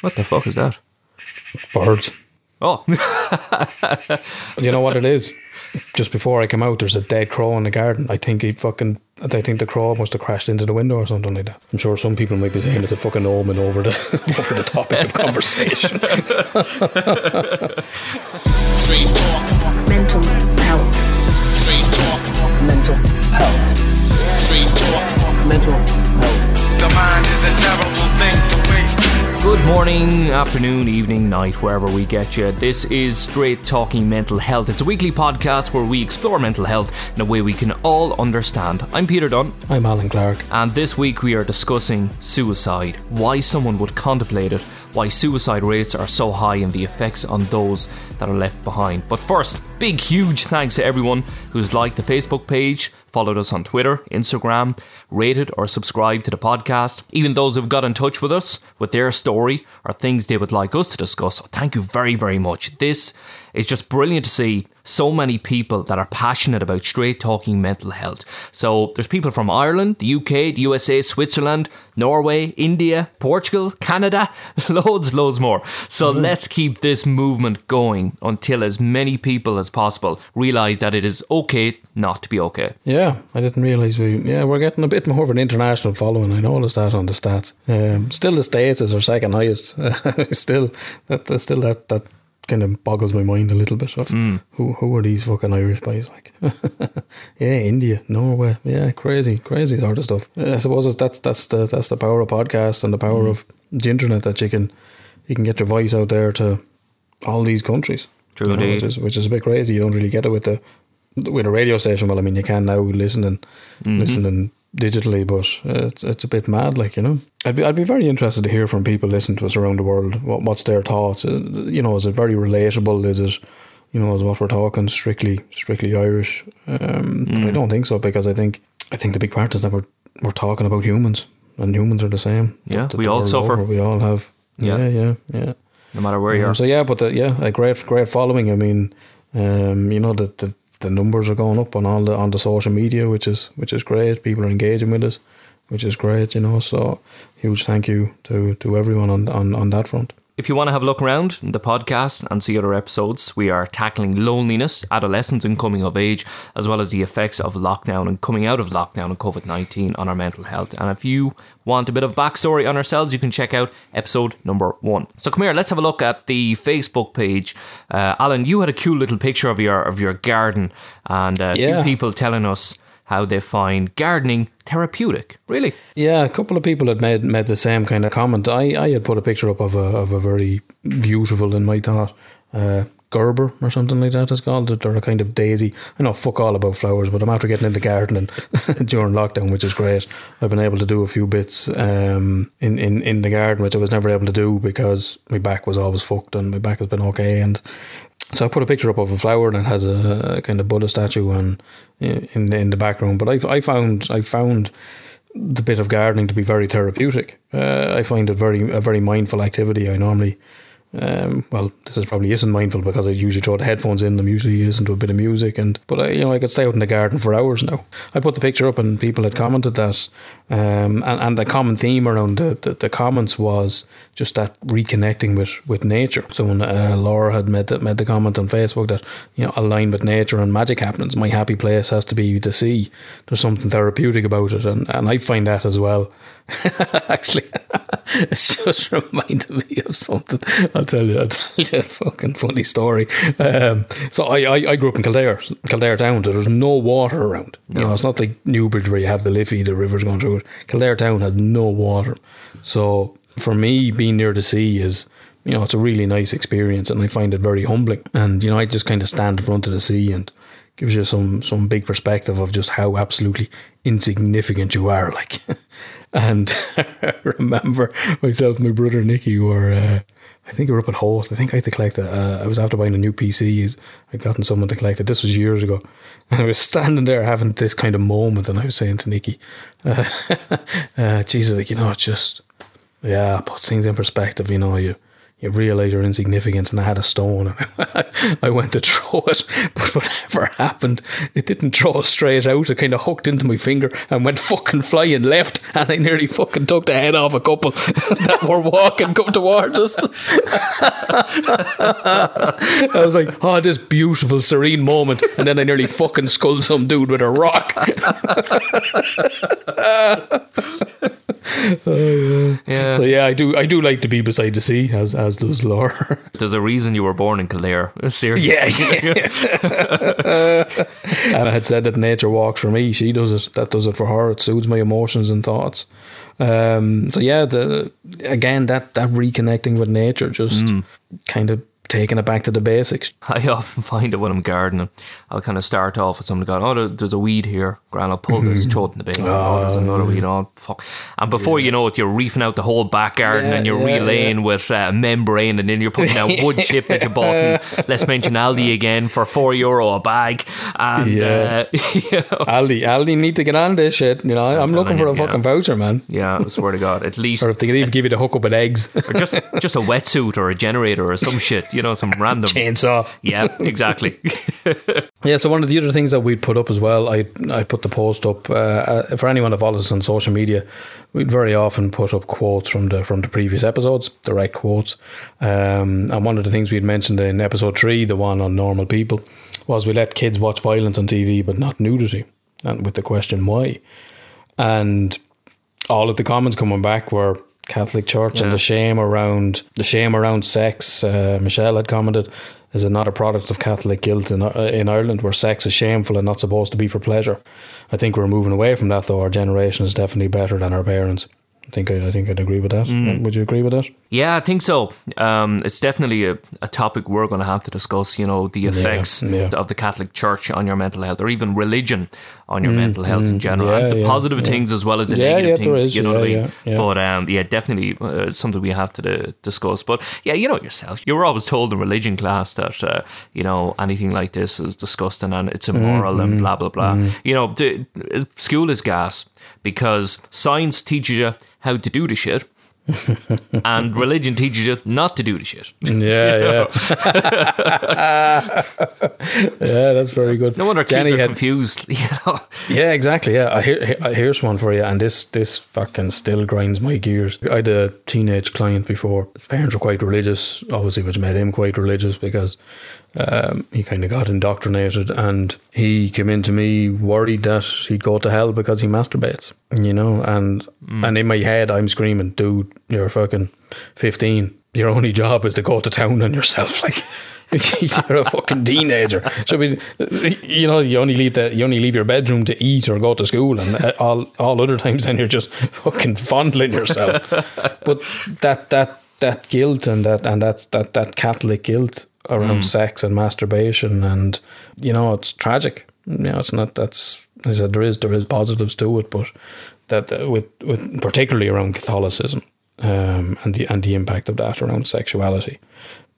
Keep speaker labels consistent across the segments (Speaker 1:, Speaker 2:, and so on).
Speaker 1: What the fuck is that?
Speaker 2: Birds.
Speaker 1: Oh,
Speaker 2: You know what it is? Just before I came out, there's a dead crow in the garden. I think he fucking. I think the crow must have crashed into the window or something like that. I'm sure some people might be saying it's a fucking omen over the over the topic of conversation.
Speaker 3: Straight talk,
Speaker 4: mental health,
Speaker 3: straight talk,
Speaker 5: mental health,
Speaker 3: straight talk.
Speaker 5: mental
Speaker 1: good morning, afternoon, evening, night, wherever we get you. This is Straight Talking Mental Health. It's a weekly podcast where we explore mental health in a way we can all understand. I'm Peter Dunn,
Speaker 2: I'm Alan Clark.
Speaker 1: and this week we are discussing suicide, why someone would contemplate it, why suicide rates are so high, and the effects on those that are left behind. But first, big, huge thanks to everyone who's liked the Facebook page, followed us on Twitter, Instagram, rated or subscribed to the podcast. Even those who've got in touch with us with their story or things they would like us to discuss. Thank you very, very much. This is just brilliant to see so many people that are passionate about straight talking mental health. So there's people from Ireland, the UK, the USA, Switzerland, Norway, India, Portugal, Canada, loads, loads more. So let's keep this movement going until as many people as possible realize that it is okay not to be okay.
Speaker 2: Yeah, I didn't realise we. Yeah, we're getting a bit more of an international following. I noticed that on the stats. Um, still, the states is our second highest. still, that that's still that that kind of boggles my mind a little bit. Of mm. who who are these fucking Irish boys like? yeah, India, Norway. Yeah, crazy, crazy sort of stuff. I suppose that's that's the that's the power of podcast and the power mm. of the internet that you can you can get your voice out there to all these countries.
Speaker 1: True
Speaker 2: you know, which is which is a bit crazy. You don't really get it with the with a radio station. Well, I mean, you can now listen and mm-hmm. listening digitally, but uh, it's it's a bit mad, like you know. I'd be I'd be very interested to hear from people listening to us around the world. What what's their thoughts? Uh, you know, is it very relatable? Is it you know, is what we're talking strictly strictly Irish? Um, But I don't think so because I think I think the big part is that we're we're talking about humans and humans are the same.
Speaker 1: Yeah,
Speaker 2: The-
Speaker 1: we all suffer.
Speaker 2: over, We all have.
Speaker 1: Yeah.
Speaker 2: Yeah, yeah, yeah.
Speaker 1: No matter where you
Speaker 2: Um,
Speaker 1: are.
Speaker 2: so yeah, but the, yeah, a great great following. I mean, um, you know the, the the numbers are going up on all the on the social media, which is which is great. People are engaging with us, which is great. You know, so huge thank you to to everyone on on on that front.
Speaker 1: If you want to have a look around the podcast and see other episodes, we are tackling loneliness, adolescence, and coming of age, as well as the effects of lockdown and coming out of lockdown and COVID 19 on our mental health. And if you want a bit of backstory on ourselves, you can check out episode number one. So come here, let's have a look at the Facebook page. Uh, Alan, you had a cool little picture of your of your garden, and a
Speaker 2: Yeah.
Speaker 1: few people telling us how they find gardening therapeutic. Really?
Speaker 2: Yeah, a couple of people had made made the same kind of comment. I, I had put a picture up of a of a very beautiful, in my thought, uh, Gerber or something like that. It's called. They're a kind of daisy. I know fuck all about flowers, but I'm after getting into gardening during lockdown, which is great. I've been able to do a few bits um, in, in in the garden, which I was never able to do because my back was always fucked and my back has been okay and. So I put a picture up of a flower and it has a, a kind of Buddha statue on in in the background. But I I found I found the bit of gardening to be very therapeutic. Uh, I find it very a very mindful activity. I normally, um, well, this is probably isn't mindful because I usually throw the headphones in. I'm usually listen to a bit of music, and but I, you know, I could stay out in the garden for hours now. I put the picture up, and people had commented that, um, and and the common theme around the, the, the comments was just that reconnecting with with nature. So when uh, Laura had made the, made the comment on Facebook that you know align with nature and magic happens. My happy place has to be the sea. There's something therapeutic about it, and and I find that as well. Actually, it's just reminded me of something. I'll tell you. I'll tell you a fucking funny story. Um, so I, I, I grew up in Kildare, Kildare town. So there's no water around. You know, it's not like Newbridge where you have the Liffey, the rivers going through it. Kildare town has no water. So for me, being near the sea is. You know, it's a really nice experience, and I find it very humbling. And you know, I just kind of stand in front of the sea and gives you some some big perspective of just how absolutely insignificant you are. Like, and I remember myself, and my brother Nicky were. Uh, I think we were up at Howth. I think I had to collect it. Uh, I was after buying a new PC. I'd gotten someone to collect it. This was years ago. And I was standing there having this kind of moment, and I was saying to Nikki, uh, uh, Jesus, like, you know, it's just, yeah, put things in perspective. You know, you you realise your insignificance. And I had a stone, and I went to throw it, but whatever happened, it didn't throw straight out. It kind of hooked into my finger and went fucking flying left, and I nearly fucking took the head off a couple that were walking come towards us. I was like, oh, this beautiful, serene moment. And then I nearly fucking skulled some dude with a rock.
Speaker 1: Yeah.
Speaker 2: So yeah, I do I do like to be beside the sea, as as does Laura.
Speaker 1: There's a reason you were born in Kildare. Seriously.
Speaker 2: Yeah, yeah. and I had said that nature walks for me. She does it. That does it for her. It soothes my emotions and thoughts. Um, so yeah, the again that that reconnecting with nature, just kind of taking it back to the basics.
Speaker 1: I often find it when I'm gardening. I'll kind of start off with something going, oh, there's a weed here. Grand, I'll pull this, throw it in the bin. Oh, there's another weed. Oh, fuck. And before you know it, you're reefing out the whole back garden
Speaker 2: Yeah,
Speaker 1: and you're
Speaker 2: yeah,
Speaker 1: relaying with uh, membrane and then you're putting out wood chip that you bought. And let's mention Aldi again for four euro a bag. And,
Speaker 2: Yeah.
Speaker 1: uh, you know,
Speaker 2: Aldi, Aldi need to get on this shit. You know, I'm looking for a
Speaker 1: yeah.
Speaker 2: fucking voucher, man.
Speaker 1: yeah, I swear to God, at least.
Speaker 2: Or if they could even give you the hookup with eggs,
Speaker 1: or just just a wetsuit or a generator or some shit, you know, some random.
Speaker 2: chainsaw.
Speaker 1: Yeah, exactly.
Speaker 2: Yeah, so one of the other things that we'd put up as well, I I put the post up uh, uh, for anyone that follows us on social media. We'd very often put up quotes from the from the previous episodes, direct quotes. Um, and one of the things we'd mentioned in episode three, the one on normal people, was we let kids watch violence on TV but not nudity, and with the question why. And all of the comments coming back were Catholic Church and the shame around the shame around sex. Uh, Michelle had commented, "Is it not a product of Catholic guilt in, uh, in Ireland, where sex is shameful and not supposed to be for pleasure?" I think we're moving away from that, though. Our generation is definitely better than our parents. I think I, I think I'd agree with that. Would you agree with that?
Speaker 1: Yeah, I think so. Um, it's definitely a, a topic we're going to have to discuss. You know, the effects
Speaker 2: yeah.
Speaker 1: of the Catholic Church on your mental health, or even religion on your mental health in general,
Speaker 2: Mm, yeah,
Speaker 1: and the
Speaker 2: yeah,
Speaker 1: positive
Speaker 2: yeah.
Speaker 1: things as well as the
Speaker 2: Yeah,
Speaker 1: negative
Speaker 2: yeah,
Speaker 1: things.
Speaker 2: is.
Speaker 1: You know what I mean?
Speaker 2: yeah, yeah.
Speaker 1: But um, yeah, definitely uh, something we have to uh, discuss. But yeah, you know yourself. You were always told in religion class that uh, you know anything like this is disgusting and it's immoral
Speaker 2: Mm,
Speaker 1: and blah blah blah. You know, the, school is gas because science teaches you how to do the shit. and religion teaches you not to do the shit.
Speaker 2: Yeah, yeah, yeah. That's very good.
Speaker 1: No wonder kids are
Speaker 2: had-
Speaker 1: confused. You know,
Speaker 2: Yeah, exactly. Yeah, I hear, I here's one for you, and this this fucking still grinds my gears. I had a teenage client before. His parents were quite religious, obviously, which made him quite religious because um, he kind of got indoctrinated, and he came into me worried that he'd go to hell because he masturbates. You know, and and in my head, I'm screaming, "Dude, you're fucking fifteen. Your only job is to go to town on yourself, like." You're a fucking teenager. So we, you know, you only leave the you only leave your bedroom to eat or go to school, and uh, all all other times then you're just fucking fondling yourself. but that that that guilt and that and that's that that Catholic guilt around sex and masturbation, and you know, it's tragic. You know, it's not. That's I said there is there is positives to it, but that uh, with with particularly around Catholicism um, and the and the impact of that around sexuality.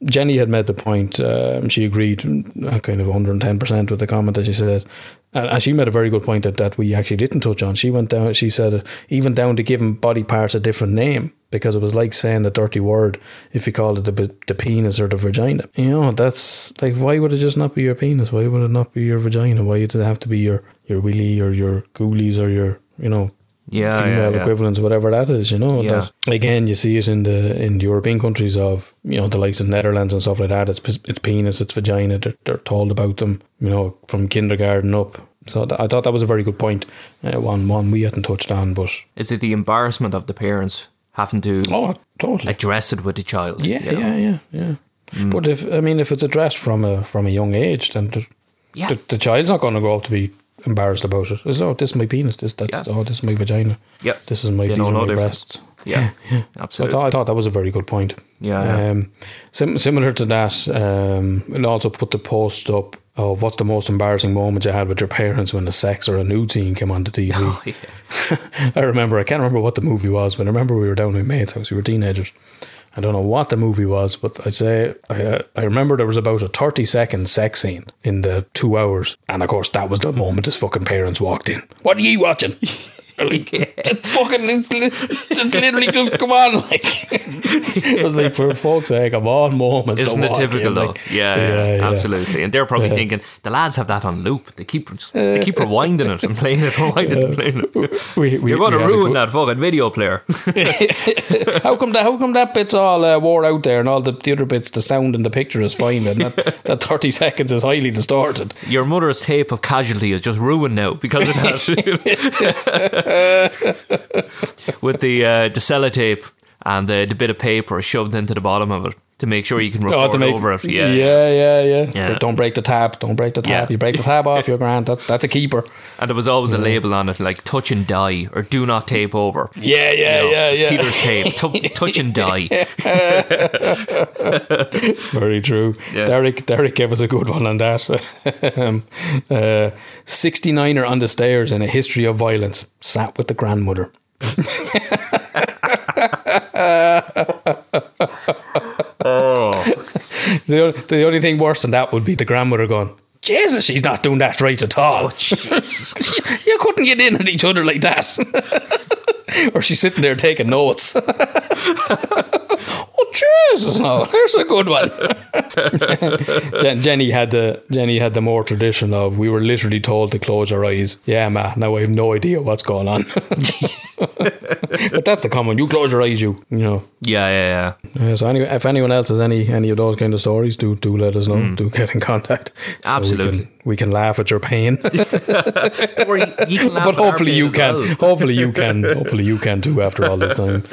Speaker 2: Jenny had made the point. Um, she agreed, uh, kind of 110 percent with the comment that she said, and, and she made a very good point that, that we actually didn't touch on. She went down. She said even down to giving body parts a different name because it was like saying a dirty word if you called it the, the penis or the vagina. You know, that's like why would it just not be your penis? Why would it not be your vagina? Why does it have to be your your willy or your ghoulies or your you know
Speaker 1: Yeah,
Speaker 2: female
Speaker 1: yeah, yeah.
Speaker 2: equivalents, whatever that is, you know.
Speaker 1: Yeah.
Speaker 2: That again, you see it in the in the European countries of you know the likes of Netherlands and stuff like that. It's it's penis, it's vagina. They're, they're told about them, you know, from kindergarten up. So th- I thought that was a very good point. Uh, one one we hadn't touched on, but
Speaker 1: is it the embarrassment of the parents having to
Speaker 2: oh, totally.
Speaker 1: address it with the child?
Speaker 2: yeah,
Speaker 1: you know?
Speaker 2: yeah, yeah, yeah. But if I mean, if it's addressed from a from a young age, then the,
Speaker 1: Yeah.
Speaker 2: the, the child's not going to grow up to be embarrassed about it. It's, oh, this is my penis. This that's
Speaker 1: Yeah.
Speaker 2: oh, this is my vagina.
Speaker 1: Yep.
Speaker 2: This is my these are my breasts.
Speaker 1: Yeah,
Speaker 2: I
Speaker 1: absolutely.
Speaker 2: thought, I thought that was a very good point.
Speaker 1: Yeah, yeah.
Speaker 2: Um, sim- similar to that, um, and also put the post up of what's the most embarrassing moment you had with your parents when the sex or a nude scene came on the TV.
Speaker 1: Oh, yeah.
Speaker 2: I remember, I can't remember what the movie was, but I remember we were down at my mate's house. We were teenagers. I don't know what the movie was, but I say I, uh, I remember there was about a thirty second sex scene in the two hours, and of course that was the moment his fucking parents walked in. What are you watching? Like, just fucking, it's, just literally just come on. Like, it was like, for fuck's sake, all moments. to
Speaker 1: Isn't it typical though?
Speaker 2: like,
Speaker 1: yeah, yeah, absolutely. And they're probably thinking the lads have that on loop. They keep they keep rewinding it and playing it, rewinding and playing it.
Speaker 2: We, we,
Speaker 1: You're going to
Speaker 2: we had a
Speaker 1: ruin that fucking video player.
Speaker 2: How come that? How come that bit's all uh, wore out there, and all the, the other bits, the sound and the picture is fine, and that, that thirty seconds is highly distorted.
Speaker 1: Your mother's tape of Casualty is just ruined now because of that. With the uh, the sellotape and the, the bit of paper shoved into the bottom of it to make sure you can record
Speaker 2: Oh, make-
Speaker 1: over it. Yeah,
Speaker 2: yeah, yeah, yeah.
Speaker 1: Yeah.
Speaker 2: But Don't break the tab. Don't break the tab.
Speaker 1: Yeah.
Speaker 2: You break the tab off, you're grand. That's that's a keeper.
Speaker 1: And there was always a label on it like touch and die or do not tape over.
Speaker 2: Yeah, yeah,
Speaker 1: You know,
Speaker 2: yeah, yeah.
Speaker 1: Peter's tape, tu- touch and die.
Speaker 2: Very true.
Speaker 1: Yeah.
Speaker 2: Derek Derek gave us a good one on that. um, uh, 69er on the stairs in a history of violence. Sat with the grandmother. the, on- the only thing worse than that would be the grandmother going, Jesus, she's not doing that right at all. Oh, you couldn't get in at each other like that. or she's sitting there taking notes. oh Jesus, no, there's a good one. Jen, Jenny had the Jenny had the more tradition of we were literally told to close our eyes. Yeah, ma. Now I have no idea what's going on. but that's the common. You close your eyes, you you know.
Speaker 1: Yeah, yeah, yeah.
Speaker 2: Yeah, so anyway, if anyone else has any any of those kind of stories, do do let us know. Hmm. Do get in contact. So we
Speaker 1: Absolutely.
Speaker 2: can, we can laugh at your pain.
Speaker 1: Or you, you can laugh
Speaker 2: but hopefully you can.
Speaker 1: well.
Speaker 2: Hopefully you can. Hopefully you can too. After all this time.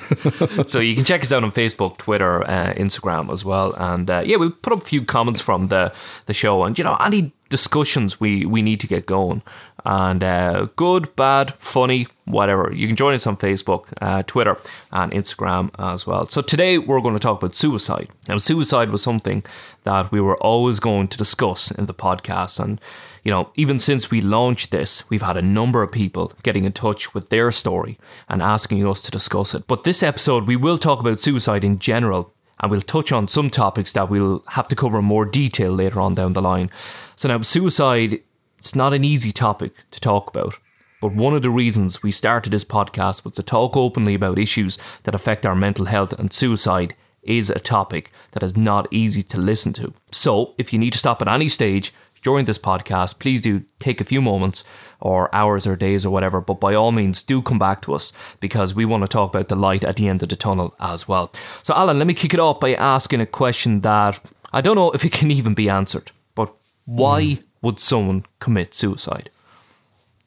Speaker 1: So you can check us out on Facebook, Twitter, uh, Instagram as well, and uh, yeah, we'll put up a few comments from the the show, and you know any discussions we we need to get going, and uh, good, bad, funny, whatever. You can join us on Facebook, uh, Twitter, and Instagram as well. So today we're going to talk about suicide. Now, suicide was something that we were always going to discuss in the podcast, and you know, even since we launched this, we've had a number of people getting in touch with their story and asking us to discuss it. But this episode, we will talk about suicide in general and we'll touch on some topics that we'll have to cover in more detail later on down the line. So, now, suicide, it's not an easy topic to talk about. But one of the reasons we started this podcast was to talk openly about issues that affect our mental health, and suicide is a topic that is not easy to listen to. So, if you need to stop at any stage during this podcast, please do take a few moments or hours or days or whatever, but by all means, do come back to us because we want to talk about the light at the end of the tunnel as well. So, Alan, let me kick it off by asking a question that I don't know if it can even be answered, but why hmm. would someone commit suicide?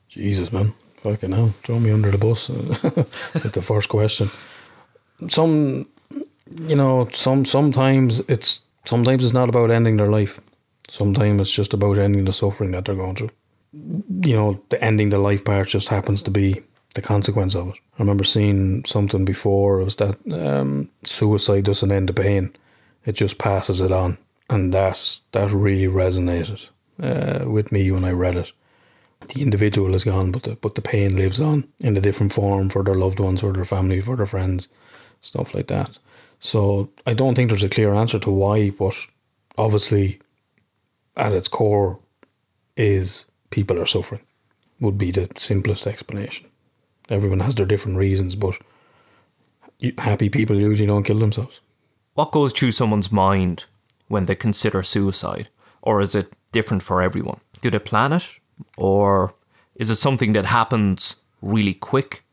Speaker 2: Jesus, man. Fucking hell. Throw me under the bus with the first question. Some, you know, some sometimes it's sometimes it's not about ending their life. Sometimes it's just about ending the suffering that they're going through. You know, the ending the life part just happens to be the consequence of it. I remember seeing something before. It was that um, suicide doesn't end the pain; it just passes it on, and that that really resonated uh, with me when I read it the individual is gone, but the but the pain lives on in a different form for their loved ones, for their family, for their friends, stuff like that. So I don't think there's a clear answer to why, but obviously, at its core, is people are suffering. Would be the simplest explanation. Everyone has their different reasons, but happy people usually don't kill themselves.
Speaker 1: What goes through someone's mind when they consider suicide? Or is it different for everyone? Do they plan it? Or is it something that happens really quick?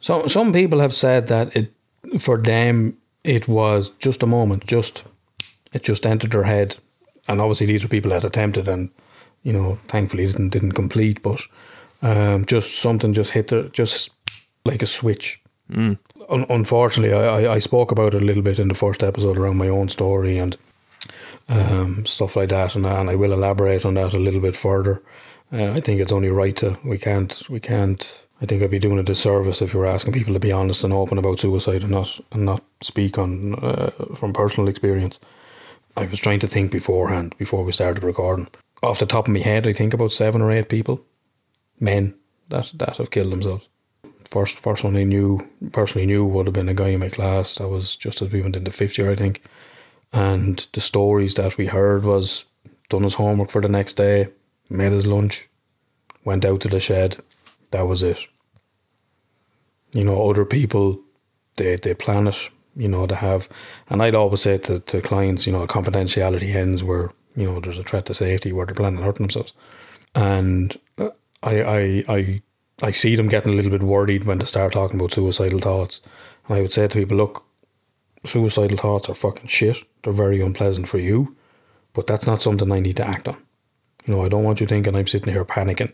Speaker 2: So some people have said that it for them it was just a moment, just it just entered their head, and obviously these are people that attempted and you know thankfully didn't didn't complete, but um, just something just hit their just like a switch. Un- unfortunately, I, I I spoke about it a little bit in the first episode around my own story and um, stuff like that, and, I- and I will elaborate on that a little bit further. Uh, I think it's only right to we can't we can't. I think I'd be doing a disservice if you were asking people to be honest and open about suicide and not and not speak on uh, from personal experience. I was trying to think beforehand before we started recording. Off the top of my head, I think about seven or eight people, men that that have killed themselves. First, first one I knew personally knew would have been a guy in my class. That was just as we went into fifth year, I think. And the stories that we heard was done his homework for the next day, made his lunch, went out to the shed. That was it. You know, other people they they plan it. You know, to have, and I'd always say to, to clients, you know, confidentiality ends where you know there's a threat to safety where they're planning on hurting themselves, and uh, I I I I see them getting a little bit worried when they start talking about suicidal thoughts, and I would say to people, look, suicidal thoughts are fucking shit. They're very unpleasant for you, but that's not something I need to act on. You know, I don't want you thinking I'm sitting here panicking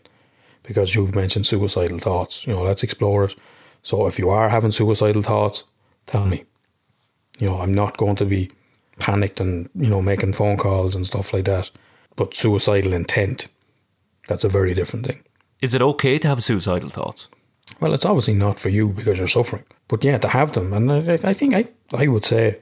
Speaker 2: because you've mentioned suicidal thoughts. You know, let's explore it. So if you are having suicidal thoughts, tell me. You know, I'm not going to be panicked and, you know, making phone calls and stuff like that. But suicidal intent, that's a very different thing.
Speaker 1: Is it okay to have suicidal thoughts?
Speaker 2: Well, it's obviously not for you because you're suffering. But yeah, to have them, and I, I think I, I would say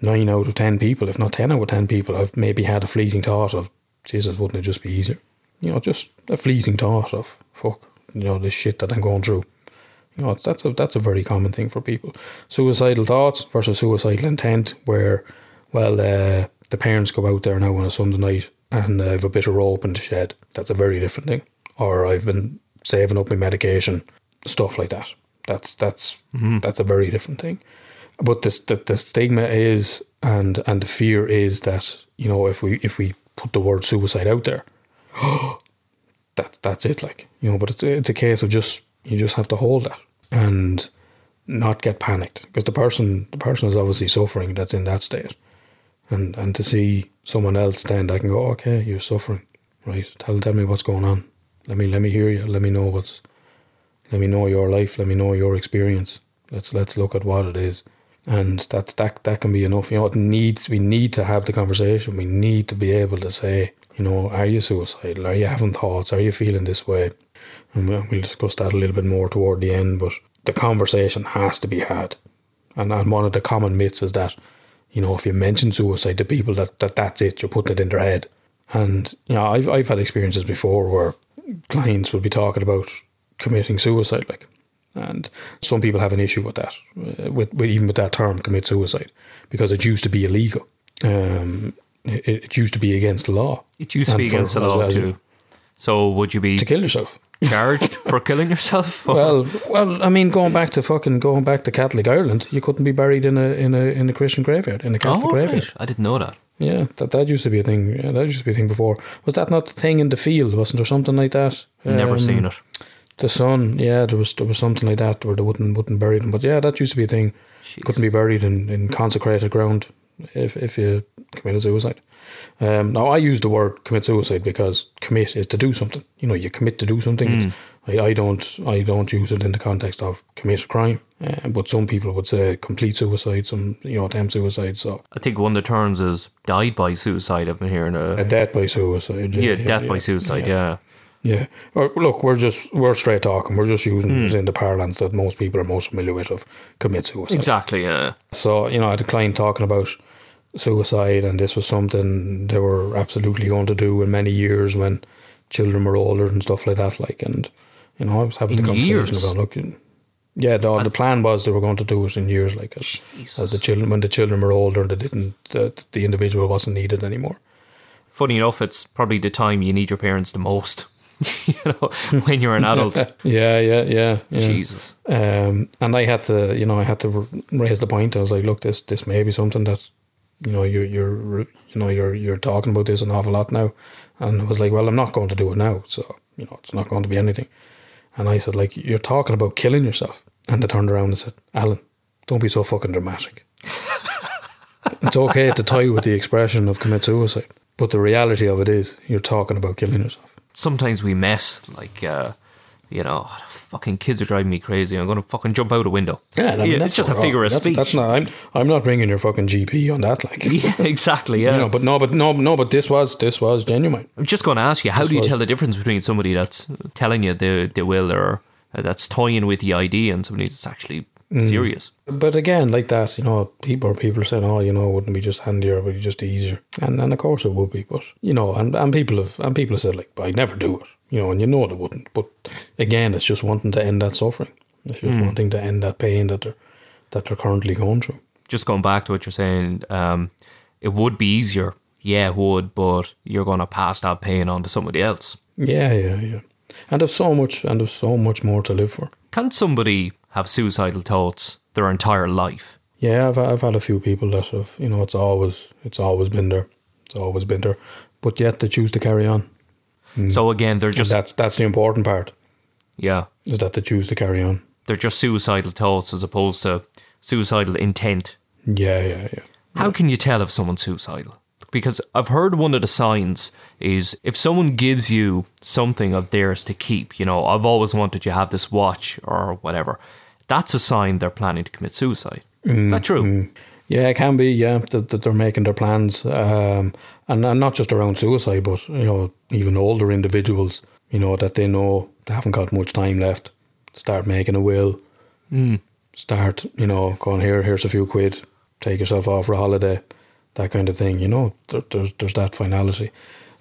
Speaker 2: nine out of ten people, if not ten out of ten people, have maybe had a fleeting thought of, Jesus, wouldn't it just be easier? You know, just a fleeting thought of, fuck, you know, this shit that I'm going through. You know, that's a that's a very common thing for people. Suicidal thoughts versus suicidal intent, where, well, uh, the parents go out there now on a Sunday night and uh, I've a bit of rope in the shed. That's a very different thing. Or I've been saving up my medication, stuff like that. That's that's that's a very different thing. But this the, the stigma is and and the fear is that you know if we if we put the word suicide out there, that that's it. Like you know, but it's it's a case of just you just have to hold that and not get panicked. Because the person the person is obviously suffering that's in that state, and and to see someone else then I can go okay you're suffering right? Tell tell me what's going on. Let me let me hear you. Let me know what's let me know your life. Let me know your experience. Let's let's look at what it is. And that that that can be enough. You know it needs we need to have the conversation. We need to be able to say you know are you suicidal? Are you having thoughts? Are you feeling this way and we'll, we'll discuss that a little bit more toward the end but the conversation has to be had and, and one of the common myths is that you know if you mention suicide to people that, that that's it you're putting it in their head and you know I've, I've had experiences before where clients will be talking about committing suicide like and some people have an issue with that, uh, with, with even with that term, commit suicide, because it used to be illegal. Um, it, it used to be against the law.
Speaker 1: It used to
Speaker 2: And
Speaker 1: be
Speaker 2: for-
Speaker 1: against the law
Speaker 2: as-
Speaker 1: too. So would you be
Speaker 2: To kill yourself.
Speaker 1: charged for killing yourself? Or-
Speaker 2: Well, well, I mean, going back to fucking going back to Catholic Ireland, you couldn't be buried in a in a in a Christian graveyard in a Catholic
Speaker 1: oh,
Speaker 2: graveyard.
Speaker 1: right. I didn't know that.
Speaker 2: Yeah, that that used to be a thing. Yeah, that used to be a thing before. Was that not the thing in the field? Wasn't there something like that?
Speaker 1: Never
Speaker 2: Um,
Speaker 1: seen it.
Speaker 2: The son, yeah, there was there was something like that where they wouldn't wouldn't bury them. But yeah, that used to be a thing. You couldn't be buried in, in consecrated ground if if you committed suicide. Um, now I use the word commit suicide because commit is to do something. You know, you commit to do something. It's- I, I don't I don't use it in the context of commit a crime. Uh, but some people would say complete suicide, some you know attempt suicide. So
Speaker 1: I think one of the terms is died by suicide. I've been hearing a,
Speaker 2: a death by suicide.
Speaker 1: yeah, death by suicide. Yeah.
Speaker 2: Yeah. Or, look, we're just we're straight talking. We're just using it in the parlance that most people are most familiar with of commit suicide.
Speaker 1: exactly. Yeah.
Speaker 2: So you know, I had a client talking about suicide, and this was something they were absolutely going to do in many years when children were older and stuff like that. Like, and you know, I was having
Speaker 1: In
Speaker 2: the conversation
Speaker 1: years?
Speaker 2: about looking. Yeah, the, the plan was they were going to do it in years, like as, as the children when the children were older, and they didn't the, the individual wasn't needed anymore.
Speaker 1: Funny enough, it's probably the time you need your parents the most. you know, when you're an adult.
Speaker 2: Yeah, yeah, yeah, yeah.
Speaker 1: Jesus.
Speaker 2: Um, and I had to, you know, I had to raise the point. I was like, look, this this may be something that, you know, you you're you know you're you're talking about this an awful lot now, and I was like, well, I'm not going to do it now, so you know, it's not going to be anything. And I said, like, you're talking about killing yourself, and they turned around and said, Alan, don't be so fucking dramatic. it's okay to toy with the expression of commit suicide, but the reality of it is, you're talking about killing yourself.
Speaker 1: Sometimes we mess like, uh, you know, fucking kids are driving me crazy. I'm going to fucking jump out a window. Yeah it's just a
Speaker 2: not
Speaker 1: figure of
Speaker 2: That's-
Speaker 1: speech.
Speaker 2: That's not. I'm. I'm not ringing your fucking GP on that. Like,
Speaker 1: yeah, exactly. Yeah.
Speaker 2: you know. But no. But no. No. But this was. This was genuine.
Speaker 1: I'm just going to ask you, how do you
Speaker 2: was-
Speaker 1: tell the difference between somebody that's telling you they, they will or uh, that's toying with the idea and somebody that's actually
Speaker 2: Mm.
Speaker 1: serious?
Speaker 2: But again, like that, you know, people are people saying, "Oh, you know, wouldn't it be just handier? Would it be just easier?" And and of course it would be. But you know, and and people have and people have said like, "But I'd never do it." You know, and you know they wouldn't. But again, it's just wanting to end that suffering. It's just
Speaker 1: Mm.
Speaker 2: wanting to end that pain that they're that they're currently going through.
Speaker 1: Just going back to what you're saying, um, it would be easier. Yeah, it would, but you're going to pass that pain on to somebody else.
Speaker 2: Yeah, yeah, yeah. And there's so much, and there's so much more to live for.
Speaker 1: Can somebody have suicidal thoughts their entire life.
Speaker 2: Yeah, I've I've had a few people that have you know it's always it's always been there, it's always been there, but yet they choose to carry on. Mm.
Speaker 1: So again, they're just
Speaker 2: that's that's the important part
Speaker 1: yeah,
Speaker 2: is that they choose to carry on.
Speaker 1: they're just suicidal thoughts as opposed to suicidal intent.
Speaker 2: Yeah, yeah, yeah.
Speaker 1: How can you tell if someone's suicidal? Because I've heard one of the signs is if someone gives you something of theirs to keep, you know, I've always wanted you to have this watch or whatever, that's a sign they're planning to commit suicide. Is that mm, true? Mm.
Speaker 2: Yeah, it can be. Yeah, that, that they're making their plans, um, and and not just around suicide, but you know, even older individuals. You know that they know they haven't got much time left. Start making a will. Start, you know, going here. Here's a few quid. Take yourself off for a holiday. That kind of thing. You know, there, there's there's that finality.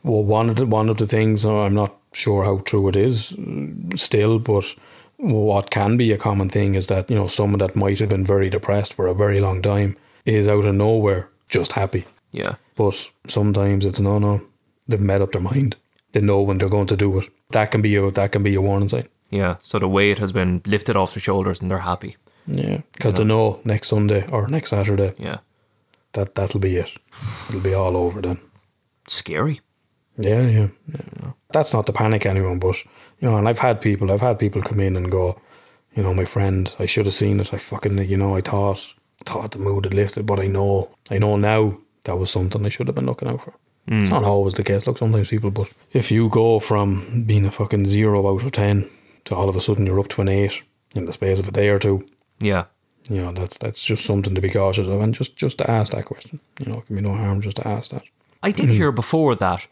Speaker 2: Well, one of the one of the things uh, I'm not sure how true it is uh, still, but what can be a common thing is that you know someone that might have been very depressed for a very long time is out of nowhere just happy.
Speaker 1: Yeah.
Speaker 2: But sometimes it's no, no. They've made up their mind. They know when they're going to do it. That can be a that can be a warning sign.
Speaker 1: Yeah. So the weight has been lifted off their shoulders and they're happy.
Speaker 2: Yeah, because they know next Sunday or next Saturday
Speaker 1: Yeah.
Speaker 2: that that'll be it. It'll be all over then.
Speaker 1: Scary.
Speaker 2: Yeah, yeah, yeah. That's not to panic anyone, but you know, and I've had people, I've had people come in and go, you know, my friend, I should have seen it. I fucking, you know, I thought, thought the mood had lifted, but I know, I know now that was something I should have been looking out for. It's hmm. not always the case. Look, sometimes people, but if you go from being a fucking zero out of ten to all of a sudden you're up to an eight in the space of a day or two,
Speaker 1: Yeah.
Speaker 2: you know, that's that's just something to be cautious of, and just just to ask that question. You know, it can be no harm just to ask that.
Speaker 1: I did hear before that.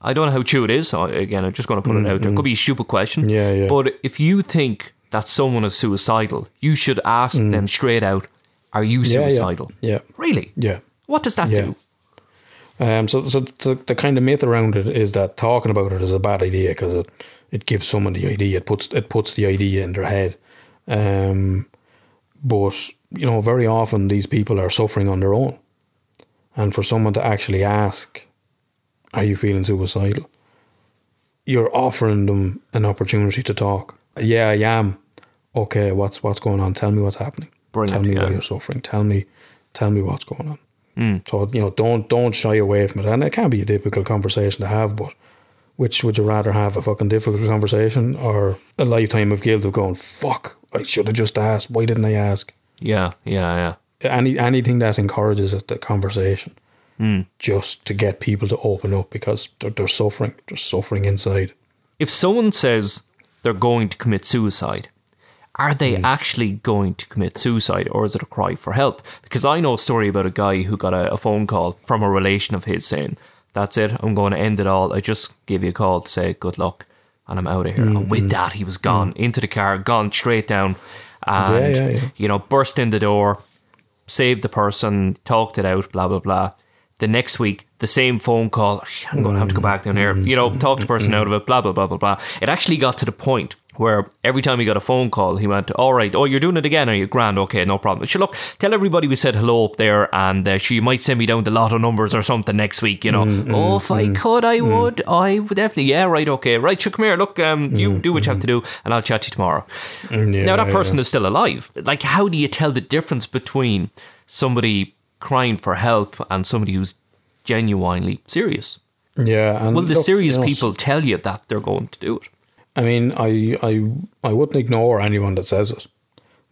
Speaker 1: I don't know how true it is. so Again, I'm just going to put it mm, out there. It could mm. be a stupid question.
Speaker 2: Yeah, yeah.
Speaker 1: But if you think that someone is suicidal, you should ask mm. them straight out, Are you
Speaker 2: Mm. Yeah, yeah.
Speaker 1: suicidal?
Speaker 2: Yeah,
Speaker 1: Really?
Speaker 2: yeah.
Speaker 1: What does that
Speaker 2: Yeah.
Speaker 1: do?
Speaker 2: Um, so, so the, the kind of myth around it is that talking about it is a bad idea because it, it gives someone the idea. It puts it puts the idea in their head. Um, but you know, very often these people are suffering on their own, and for someone to actually ask, "Are you feeling suicidal?" You're offering them an opportunity to talk. Yeah, I am. Okay, what's what's going on? Tell me what's happening.
Speaker 1: Brilliant,
Speaker 2: Tell me
Speaker 1: yeah.
Speaker 2: why you're suffering. Tell me, tell me what's going on. Hmm. So you know, don't don't shy away from it. And it can be a difficult conversation to have, but which would you rather have a fucking difficult conversation or a lifetime of guilt of going, fuck, I should have just asked. Why didn't I ask?
Speaker 1: Yeah, yeah, yeah.
Speaker 2: Any anything that encourages it, the conversation, hmm. just to get people to open up because they're, they're suffering, they're suffering inside.
Speaker 1: If someone says they're going to commit suicide, are they
Speaker 2: Hmm.
Speaker 1: actually going to commit suicide or is it a cry for help? Because I know a story about a guy who got a, a phone call from a relation of his saying, That's it, I'm going to end it all. I just gave you a call to say good luck and I'm out of here.
Speaker 2: Hmm,
Speaker 1: And with that, he was gone into the car, gone straight down, and,
Speaker 2: yeah, yeah.
Speaker 1: you know, burst in the door, saved the person, talked it out, blah, blah, blah. The next week, the same phone call. I'm going to have to go back down here. You know, talk the person out of it, blah, blah, blah, blah, blah. It actually got to the point where every time he got a phone call, he went, All right, oh, you're doing it again. Are you grand? Okay, no problem. Sure, look, tell everybody we said hello up there and uh, she might send me down the lotto numbers or something next week, you know. Mm, mm, oh, if I mm, could, I would. I would definitely. Yeah, right, okay. Right, sure, come here. Look, um, you do what you have to do and I'll chat to you tomorrow. now, that
Speaker 2: yeah,
Speaker 1: person is still alive. Like, how do you tell the difference between somebody crying for help and somebody who's genuinely serious?
Speaker 2: Yeah, and
Speaker 1: Will the
Speaker 2: look,
Speaker 1: serious
Speaker 2: you know,
Speaker 1: people tell you that they're going to do it?
Speaker 2: I mean, I, I, I wouldn't ignore anyone that says it.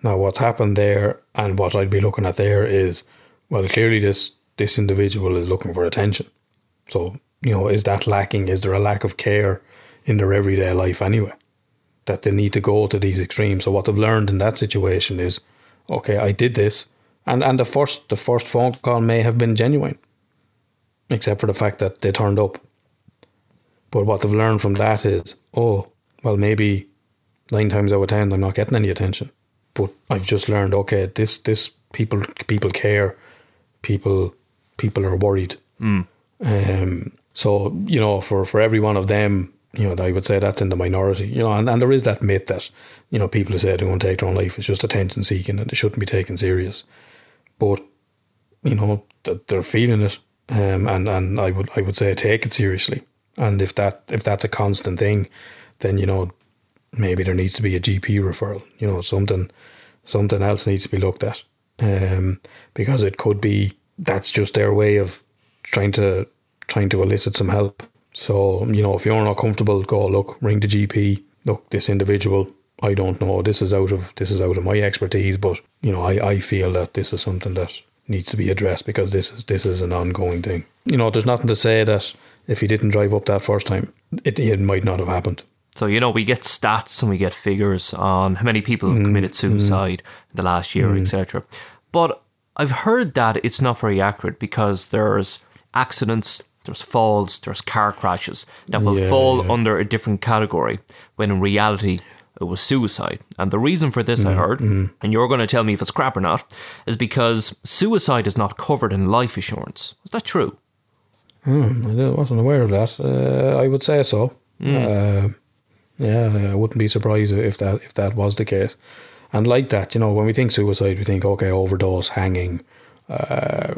Speaker 2: Now, what's happened there, and what I'd be looking at there is, well, clearly this this individual is looking for attention. So, you know, is that lacking? Is there a lack of care in their everyday life anyway? That they need to go to these extremes. So, what they've learned in that situation is, okay, I did this, and and the first the first phone call may have been genuine, except for the fact that they turned up. But what they've learned from that is, oh, well, maybe nine times out of ten, I'm not getting any attention. But I've just learned, okay, this this people people care, people people are worried. Um, so you know, for for every one of them, you know, I would say that's in the minority. You know, and, and there is that myth that you know people who say they want to take their own life is just attention seeking and they shouldn't be taken serious. But you know, th- they're feeling it, um, and and I would I would say take it seriously. And if that if that's a constant thing, then you know maybe there needs to be a GP referral. You know something something else needs to be looked at um, because it could be that's just their way of trying to trying to elicit some help. So you know, if you're not comfortable, go look, ring the GP. Look, this individual, I don't know. This is out of this is out of my expertise, but you know, I, I feel that this is something that needs to be addressed because this is this is an ongoing thing. You know, there's nothing to say that if he didn't drive up that first time, it, it might not have happened.
Speaker 1: So, you know, we get stats and we get figures on how many people
Speaker 2: Mm,
Speaker 1: have committed suicide in the last year, etc. But I've heard that it's not very accurate because there's accidents, there's falls, there's car crashes that will
Speaker 2: Yeah,
Speaker 1: fall
Speaker 2: yeah.
Speaker 1: under a different category when in reality it was suicide. And the reason for this,
Speaker 2: Mm,
Speaker 1: I heard,
Speaker 2: mm-hmm.
Speaker 1: and you're going to tell me if it's crap or not, is because suicide is not covered in life insurance. Is that true?
Speaker 2: I wasn't aware of that. Uh, I would say so. Uh, yeah, I wouldn't be surprised if that if that was the case. And like that, you know, when we think suicide, we think okay, overdose, hanging, uh,